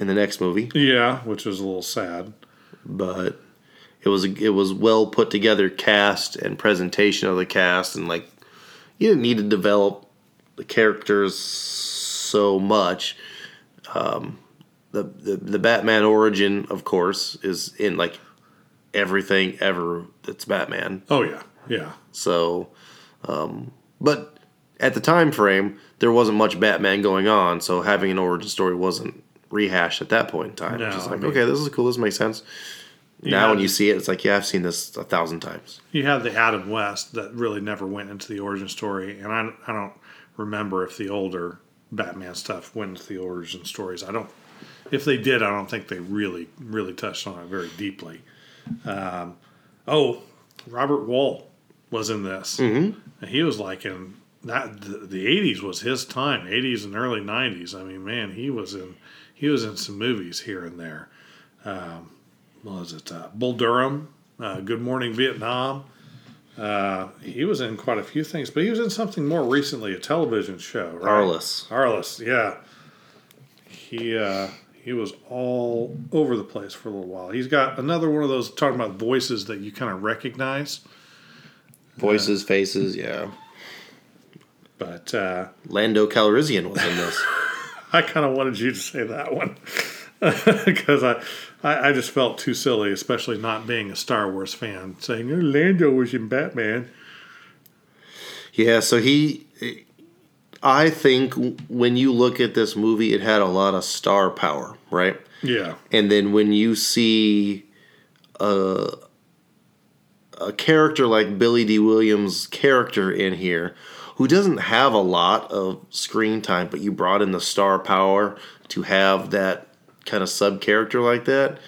in the next movie
yeah, which was a little sad.
but it was it was well put together cast and presentation of the cast and like you didn't need to develop the characters so much um, the, the the Batman origin of course is in like everything ever that's Batman
Oh yeah, yeah,
so um, but at the time frame there wasn't much Batman going on so having an origin story wasn't rehashed at that point in time
No,
it's just
I
like
mean-
okay this is cool this makes sense now when you see it, it's like, yeah, I've seen this a thousand times.
you had the Adam West that really never went into the origin story, and I I don't remember if the older Batman stuff went into the origin stories. I don't. If they did, I don't think they really really touched on it very deeply. Um, oh, Robert Wuhl was in this. Mm-hmm. And he was like in that the, the 80s was his time 80s and early 90s i mean man he was in he was in some movies here and there um, what was it uh, bull durham uh, good morning vietnam uh, he was in quite a few things but he was in something more recently a television show right?
Arliss.
arliss yeah he uh, he was all over the place for a little while he's got another one of those talking about voices that you kind of recognize
Voices, faces, yeah.
but uh,
Lando Calrissian was in this.
I kind of wanted you to say that one because I, I, I just felt too silly, especially not being a Star Wars fan, saying oh, Lando was in Batman.
Yeah, so he. I think when you look at this movie, it had a lot of star power, right?
Yeah,
And then when you see a, a character like Billy Dee Williams' character in here, who doesn't have a lot of screen time, but you brought in the star power to have that kind of sub character like that,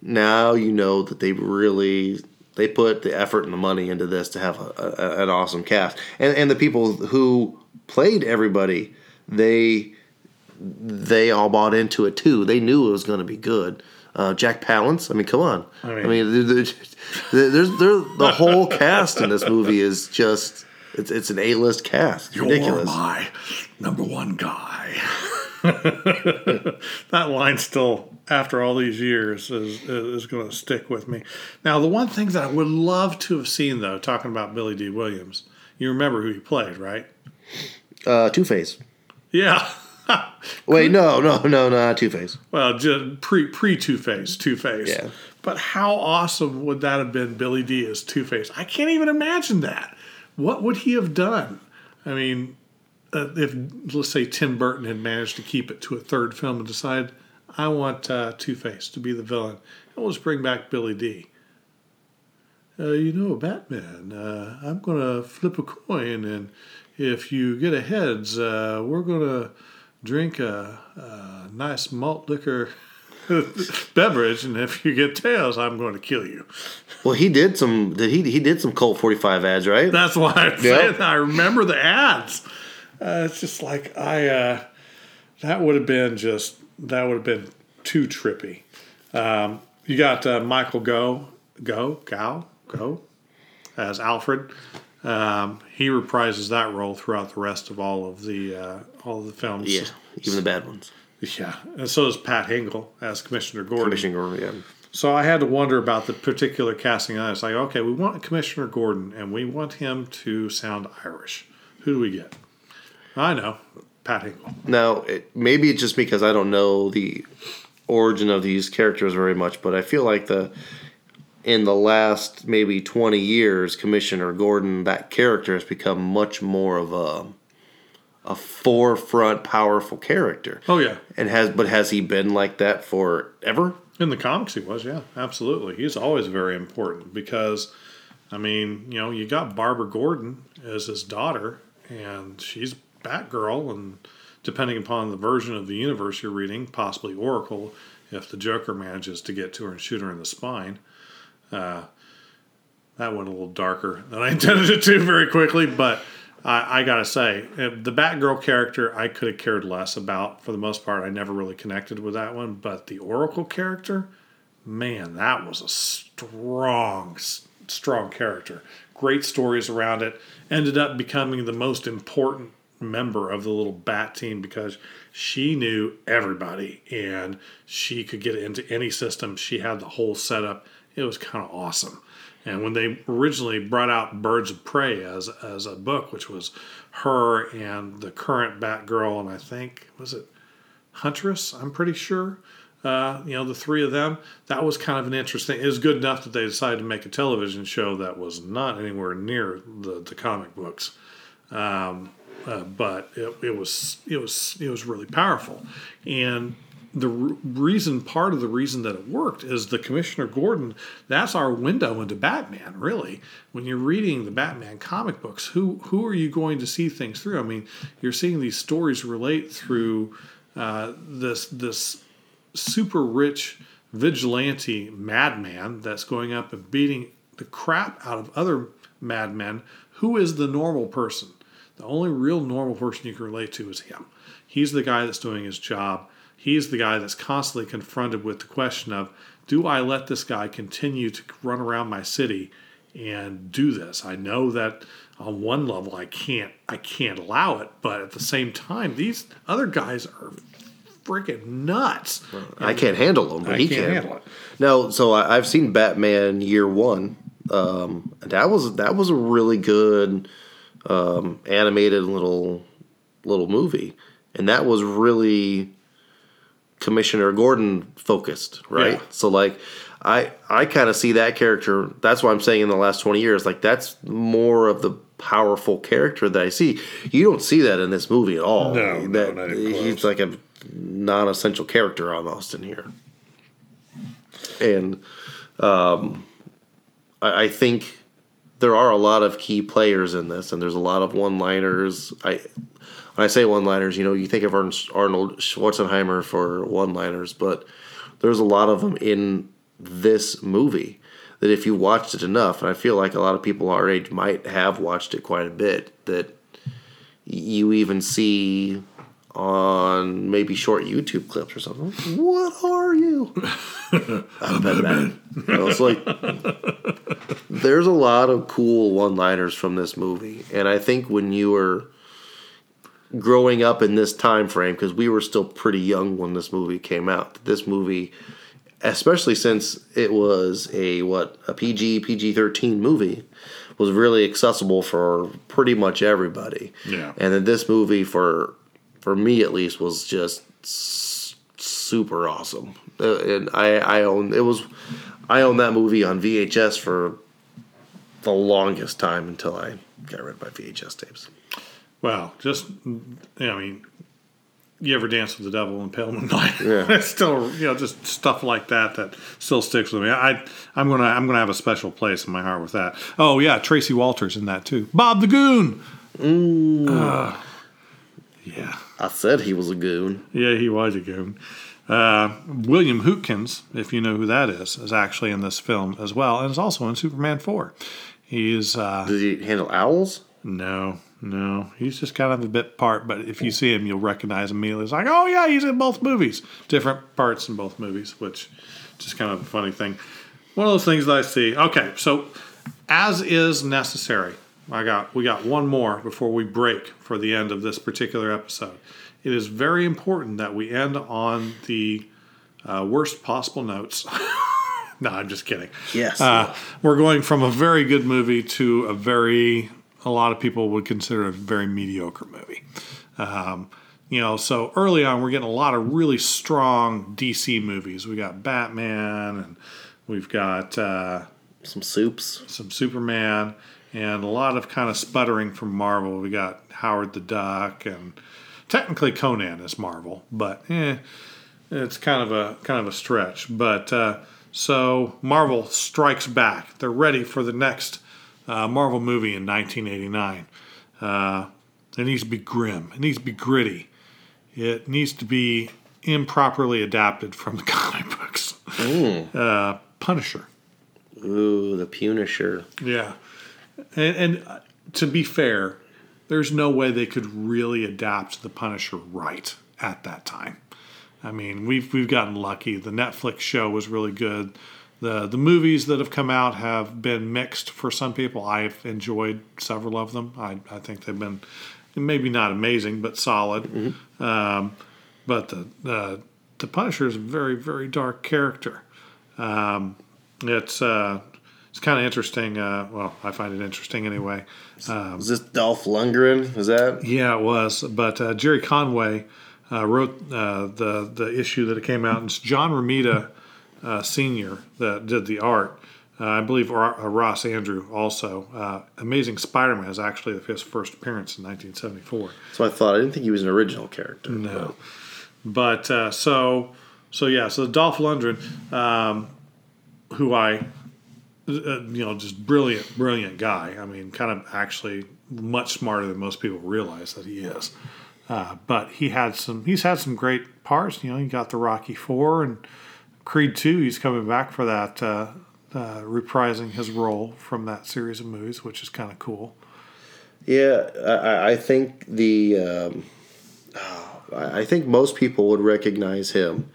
now you know that they really they put the effort and the money into this to have a, a, an awesome cast, and and the people who played everybody, they they all bought into it too. They knew it was going to be good. Uh, Jack Palance, I mean, come on. I
mean-
mean, there- there- there's there the whole cast in this movie is just it's it's an A list cast. You're Ridiculous.
my number one guy. that line still, after all these years, is is going to stick with me. Now, the one thing that I would love to have seen, though, talking about Billy Dee Williams, you remember who he played, right?
Uh, Two Face.
Yeah.
Wait, no, no, no, not Two Face.
Well, just pre pre Two Face, Two Face.
Yeah.
But how awesome would that have been, Billy Dee as Two Face? I can't even imagine that. What would he have done? I mean, uh, if let's say Tim Burton had managed to keep it to a third film and decide, I want uh, Two Face to be the villain, and let's bring back Billy Dee. Uh, you know, Batman. Uh, I'm gonna flip a coin, and if you get a heads, uh, we're gonna drink a, a nice malt liquor beverage, and if you get tails, I'm going to kill you.
Well, he did some. Did he? He did some Colt forty five ads, right?
That's why I'm
Yep.
saying I remember the ads. Uh, it's just like I. Uh, that would have been just that would have been too trippy. Um, you got uh, Michael Go Go Go Go as Alfred. Um, he reprises that role throughout the rest of all of the uh, all of the films.
yeah, even the bad ones.
yeah. And so does Pat Hingle as Commissioner Gordon.
Commissioner Gordon. Yeah.
So I had to wonder about the particular casting. I was like, okay, we want Commissioner Gordon, and we want him to sound Irish. Who do we get? I know, Pat Hingle.
Now, it, maybe it's just because I don't know the origin of these characters very much, but I feel like the in the last maybe twenty years, Commissioner Gordon, that character has become much more of a a forefront, powerful character.
Oh yeah,
And has but has he been like that forever?
in the comics he was. Yeah, absolutely. He's always very important because, I mean, you know, you got Barbara Gordon as his daughter, and she's Batgirl, and depending upon the version of the universe you're reading, possibly Oracle, if the Joker manages to get to her and shoot her in the spine. Uh, that went a little darker than I intended it to very quickly, but I, I gotta say, the Batgirl character I could have cared less about for the most part. I never really connected with that one, but the Oracle character, man, that was a strong, strong character. Great stories around it. Ended up becoming the most important member of the little bat team because she knew everybody and she could get into any system. She had the whole setup. It was kind of awesome. And when they originally brought out Birds of Prey as as a book, which was her and the current Batgirl, and I think was it Huntress? I'm pretty sure. Uh, you know, the three of them. That was kind of an interesting. It was good enough that they decided to make a television show that was not anywhere near the, the comic books. Um, uh, but it, it was it was it was really powerful, and the reason part of the reason that it worked is the Commissioner Gordon. That's our window into Batman. Really, when you're reading the Batman comic books, who who are you going to see things through? I mean, you're seeing these stories relate through uh, this this super rich vigilante madman that's going up and beating the crap out of other madmen. Who is the normal person? The only real normal person you can relate to is him. He's the guy that's doing his job. He's the guy that's constantly confronted with the question of, do I let this guy continue to run around my city and do this? I know that on one level I can't I can't allow it, but at the same time, these other guys are freaking nuts.
I can't handle them, but
I
he
can't
can.
handle it.
No, so I, I've seen Batman Year One. Um, that was that was a really good um, animated little little movie, and that was really Commissioner Gordon focused, right?
Yeah.
So like. I, I kind of see that character. That's why I'm saying in the last 20 years, like that's more of the powerful character that I see. You don't see that in this movie at all.
No, no,
that,
even
he's like a non-essential character almost in here and um, I, I think there are a lot of key players in this, and there's a lot of one-liners. I when I say one-liners, you know, you think of Arnold Schwarzenegger for one-liners, but there's a lot of them in this movie that if you watched it enough, and I feel like a lot of people our age might have watched it quite a bit, that you even see on maybe short YouTube clips or something. What are you? I'm Batman. You know, it's like there's a lot of cool one-liners from this movie, and I think when you were growing up in this time frame, because we were still pretty young when this movie came out, this movie, especially since it was a what a PG PG thirteen movie, was really accessible for pretty much everybody.
Yeah.
and then this movie for for me at least was just s- super awesome. Uh, and I I own it was I owned that movie on VHS for the longest time until I got rid of my VHS tapes.
Well, just I mean, you ever dance with the devil in Pale Moonlight?
Yeah.
it's still you know just stuff like that that still sticks with me. I I'm gonna I'm gonna have a special place in my heart with that. Oh yeah, Tracy Walters in that too. Bob the Goon. Uh, yeah,
I said he was a goon.
yeah, he was a goon. Uh, William Hootkins, if you know who that is, is actually in this film as well, and is also in Superman four. He's uh,
Does he handle owls?
No, no. He's just kind of a bit part, but if you see him, you'll recognize him immediately. It's like, oh, yeah, he's in both movies. Different parts in both movies, which is just kind of a funny thing. One of those things that I see. Okay, so as is necessary, I got we got one more before we break for the end of this particular episode. It is very important that we end on the uh, worst possible notes. no, I'm just kidding.
Yes.
Uh, we're going from a very good movie to a very, a lot of people would consider a very mediocre movie. Um, you know, so early on, we're getting a lot of really strong DC movies. We got Batman, and we've got uh,
Some soups.
some Superman, and a lot of kind of sputtering from Marvel. We got Howard the Duck, and technically Conan is Marvel, but eh, it's kind of a kind of a stretch. But uh, so Marvel strikes back. They're ready for the next uh, Marvel movie in 1989. Uh, it needs to be grim. It needs to be gritty. It needs to be improperly adapted from the comic books. Uh, Punisher.
Ooh, the Punisher.
Yeah, and, and uh, to be fair, there's no way they could really adapt the Punisher right at that time. I mean, we've we've gotten lucky. The Netflix show was really good. The The movies that have come out have been mixed for some people. I've enjoyed several of them. I, I think they've been maybe not amazing, but solid. Um, but the the the Punisher is a very very dark character. Um, it's uh, it's kind of interesting. Uh, well, I find it interesting anyway.
Is this Dolph Lundgren? Is that?
Yeah, it was. But uh, Gerry Conway uh, wrote uh, the the issue that it came out, and it's John Romita uh, Senior that did the art. Uh, I believe uh, Ross Andru also. Uh, Amazing Spider-Man is actually his first appearance in 1974.
So I thought. I didn't think he was an original character.
No. But uh, so so yeah, so Dolph Lundgren, um, who I, uh, you know, just brilliant, brilliant guy. I mean, kind of actually much smarter than most people realize that he is. Uh, but he had some. He's had some great parts. You know, he got the Rocky Four and Creed Two. He's coming back for that, uh, uh, reprising his role from that series of movies, which is kind of cool.
Yeah, I, I think the um, I think most people would recognize him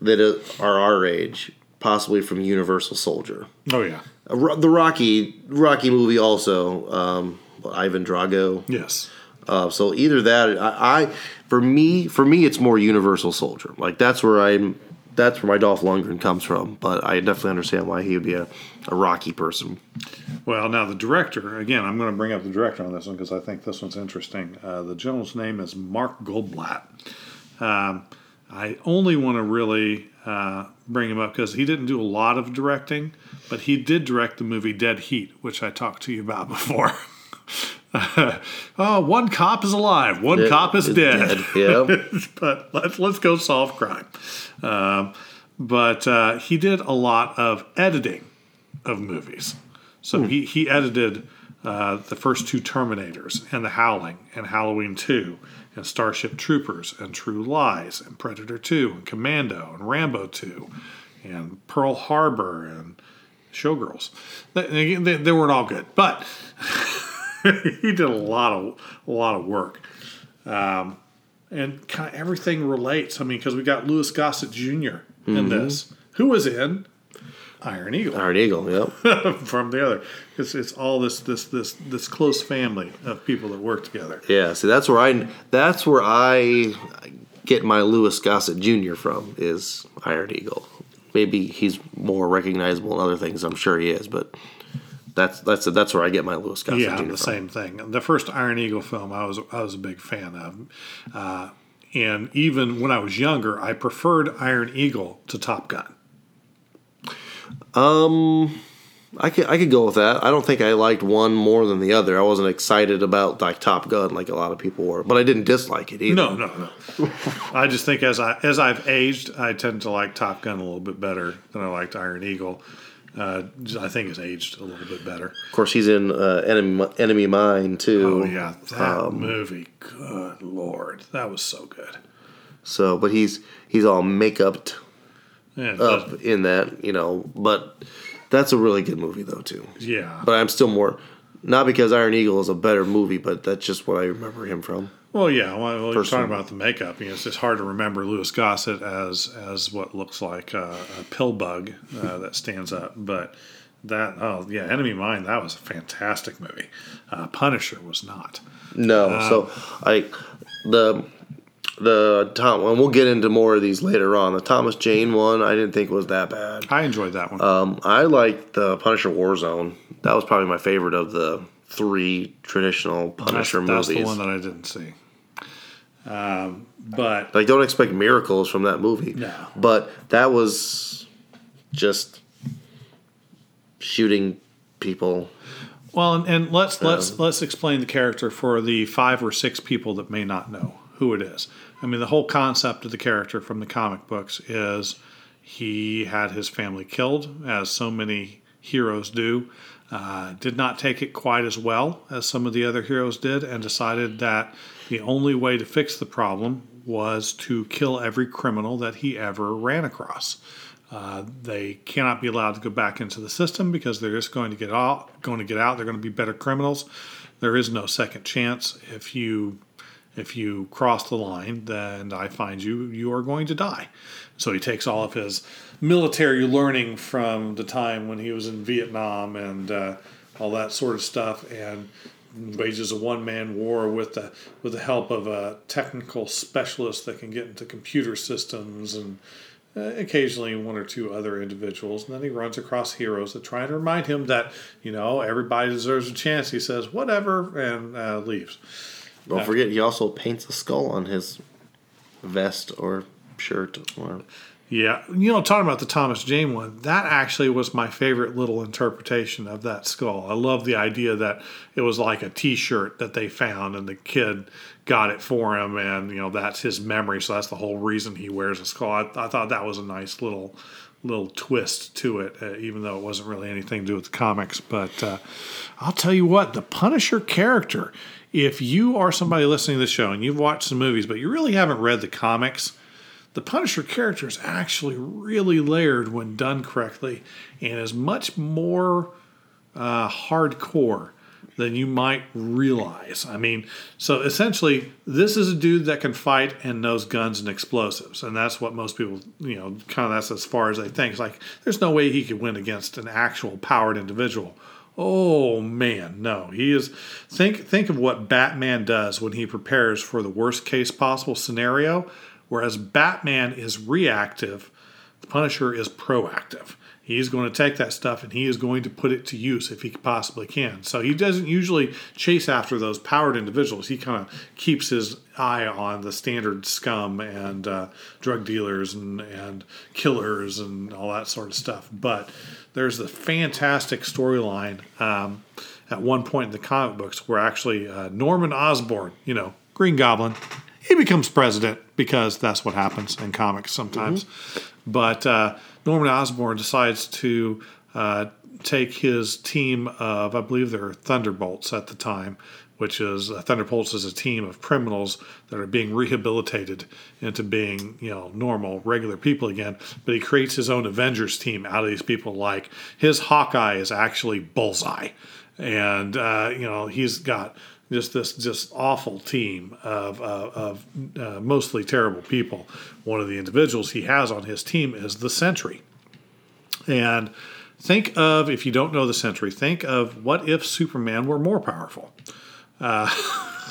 that are our age, possibly from Universal Soldier.
Oh yeah,
the Rocky Rocky movie also. Um, Ivan Drago.
Yes.
Uh, so either that, I, I, for me, for me, it's more Universal Soldier. Like that's where I'm. That's where my Dolph Lundgren comes from. But I definitely understand why he would be a, a Rocky person.
Well, now the director again. I'm going to bring up the director on this one because I think this one's interesting. Uh, the gentleman's name is Mark Goldblatt. Um, I only want to really uh, bring him up because he didn't do a lot of directing, but he did direct the movie Dead Heat, which I talked to you about before. oh, one cop is alive, one it, cop is dead. dead. Yeah, but let's let's go solve crime. Um, but uh, he did a lot of editing of movies. So hmm. he he edited uh, the first two Terminators and The Howling and Halloween Two and Starship Troopers and True Lies and Predator Two and Commando and Rambo Two and Pearl Harbor and Showgirls. They, they, they weren't all good, but. he did a lot of a lot of work, um, and kind of everything relates. I mean, because we got Louis Gossett junior in mm-hmm. this, who was in Iron Eagle.
Iron Eagle, yep.
From the other, it's it's all this this this this close family of people that work together.
Yeah, see, that's where I that's where I get my Louis Gossett Jr. from is Iron Eagle. Maybe he's more recognizable in other things. I'm sure he is, but that's that's that's where I get my Louis Gossett
yeah, the same thing. The first Iron Eagle film, I was I was a big fan of, uh, and even when I was younger, I preferred Iron Eagle to Top Gun.
Um, I could I could go with that. I don't think I liked one more than the other. I wasn't excited about like Top Gun like a lot of people were, but I didn't dislike it either.
No, no, no. I just think as I as I've aged, I tend to like Top Gun a little bit better than I liked Iron Eagle uh, I think has aged a little bit better.
Of course, he's in uh, Enemy Enemy Mine too.
Oh yeah, that um, movie. Good lord, that was so good.
So, but he's he's all make upped yeah, up in that, you know. But that's a really good movie though too.
Yeah.
But I'm still more not because Iron Eagle is a better movie, but that's just what I remember him from.
Well, yeah. Well, well you're talking about the makeup. You know, it's just hard to remember Louis Gossett as as what looks like a, a pill bug uh, that stands up. But that, oh yeah, Enemy Mine. That was a fantastic movie. Uh, Punisher was not.
No. Um, so I the the Tom and we'll get into more of these later on. The Thomas Jane one I didn't think was that bad.
I enjoyed that one.
Um, I liked the Punisher Warzone. That was probably my favorite of the three traditional Punisher
that's,
movies.
That's the one that I didn't see. Um, but
like, don't expect miracles from that movie.
No.
But that was just shooting people.
Well, and, and let's um, let's let's explain the character for the five or six people that may not know who it is. I mean, the whole concept of the character from the comic books is he had his family killed, as so many heroes do. Uh, did not take it quite as well as some of the other heroes did, and decided that the only way to fix the problem was to kill every criminal that he ever ran across. Uh, they cannot be allowed to go back into the system because they're just going to get out. Going to get out. They're going to be better criminals. There is no second chance. If you if you cross the line, then I find you, you are going to die. So he takes all of his military learning from the time when he was in Vietnam and uh, all that sort of stuff, and wages a one man war with the with the help of a technical specialist that can get into computer systems and uh, occasionally one or two other individuals. And then he runs across heroes that try to remind him that you know everybody deserves a chance. He says whatever and uh, leaves.
Don't forget, he also paints a skull on his vest or shirt or
yeah, you know, talking about the Thomas Jane one, that actually was my favorite little interpretation of that skull. I love the idea that it was like a T-shirt that they found, and the kid got it for him, and you know that's his memory. So that's the whole reason he wears a skull. I, I thought that was a nice little little twist to it, uh, even though it wasn't really anything to do with the comics. But uh, I'll tell you what, the Punisher character. If you are somebody listening to the show and you've watched some movies, but you really haven't read the comics the Punisher character is actually really layered when done correctly and is much more uh, hardcore than you might realize. I mean, so essentially, this is a dude that can fight and knows guns and explosives, and that's what most people, you know, kind of that's as far as they think. It's like there's no way he could win against an actual powered individual. Oh man, no. He is think think of what Batman does when he prepares for the worst case possible scenario, whereas Batman is reactive, the Punisher is proactive he's going to take that stuff and he is going to put it to use if he possibly can. So he doesn't usually chase after those powered individuals. He kind of keeps his eye on the standard scum and uh, drug dealers and, and killers and all that sort of stuff. But there's the fantastic storyline um, at one point in the comic books where actually uh, Norman Osborn, you know, Green Goblin, he becomes president because that's what happens in comics sometimes. Mm-hmm. But uh, Norman Osborn decides to uh, take his team of, I believe they're Thunderbolts at the time, which is uh, Thunderbolts is a team of criminals that are being rehabilitated into being, you know, normal, regular people again. But he creates his own Avengers team out of these people. Like his Hawkeye is actually Bullseye, and uh, you know he's got just this just awful team of, uh, of uh, mostly terrible people. One of the individuals he has on his team is the Sentry. And think of, if you don't know the Sentry, think of what if Superman were more powerful. Uh,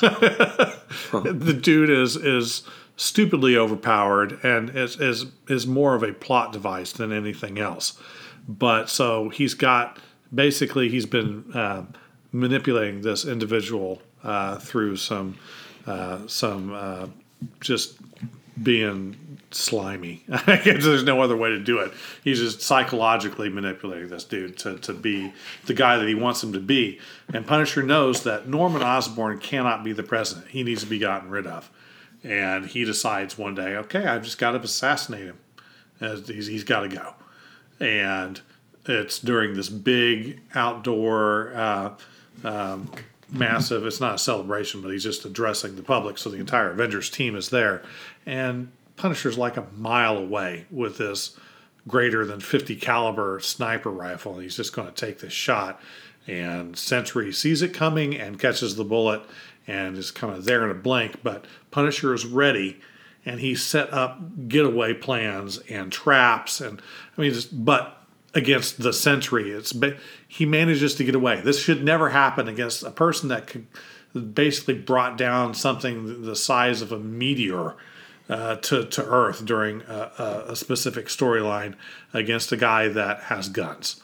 the dude is is stupidly overpowered and is, is is more of a plot device than anything else. But so he's got basically he's been uh, manipulating this individual uh, through some uh, some uh, just being slimy. I guess there's no other way to do it. He's just psychologically manipulating this dude to, to be the guy that he wants him to be. And Punisher knows that Norman Osborn cannot be the president. He needs to be gotten rid of. And he decides one day, okay, I've just got to assassinate him. He's, he's got to go. And it's during this big outdoor uh, um, massive. It's not a celebration, but he's just addressing the public. So the entire Avengers team is there, and Punisher's like a mile away with this greater than 50 caliber sniper rifle, and he's just going to take this shot. And Sentry sees it coming and catches the bullet, and is kind of there in a blank. But Punisher is ready, and he set up getaway plans and traps, and I mean, just, but against the Sentry. It's but he manages to get away. This should never happen against a person that could basically brought down something the size of a meteor uh, to to Earth during a, a specific storyline against a guy that has guns.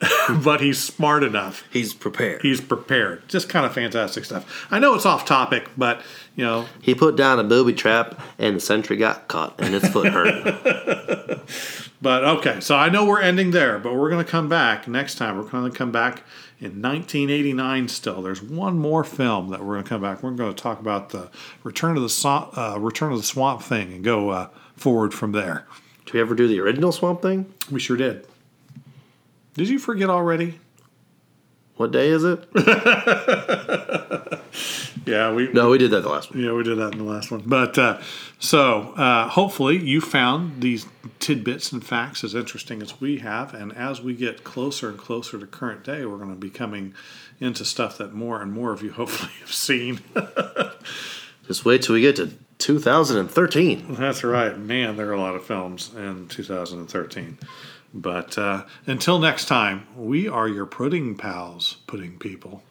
but he's smart enough.
He's prepared.
He's prepared. Just kind of fantastic stuff. I know it's off topic, but you know
he put down a booby trap, and the sentry got caught, and his foot hurt.
but okay, so I know we're ending there, but we're going to come back next time. We're going to come back in 1989. Still, there's one more film that we're going to come back. We're going to talk about the Return of the uh, Return of the Swamp Thing and go uh, forward from there.
Did we ever do the original Swamp Thing?
We sure did. Did you forget already?
What day is it?
yeah, we
no, we did that the last one.
Yeah, we did that in the last one. But uh, so uh, hopefully you found these tidbits and facts as interesting as we have, and as we get closer and closer to current day, we're going to be coming into stuff that more and more of you hopefully have seen.
Just wait till we get to 2013.
That's right, man. There are a lot of films in 2013. But uh, until next time, we are your pudding pals, pudding people.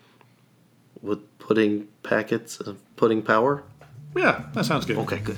With pudding packets of pudding power?
Yeah, that sounds good.
Okay, good.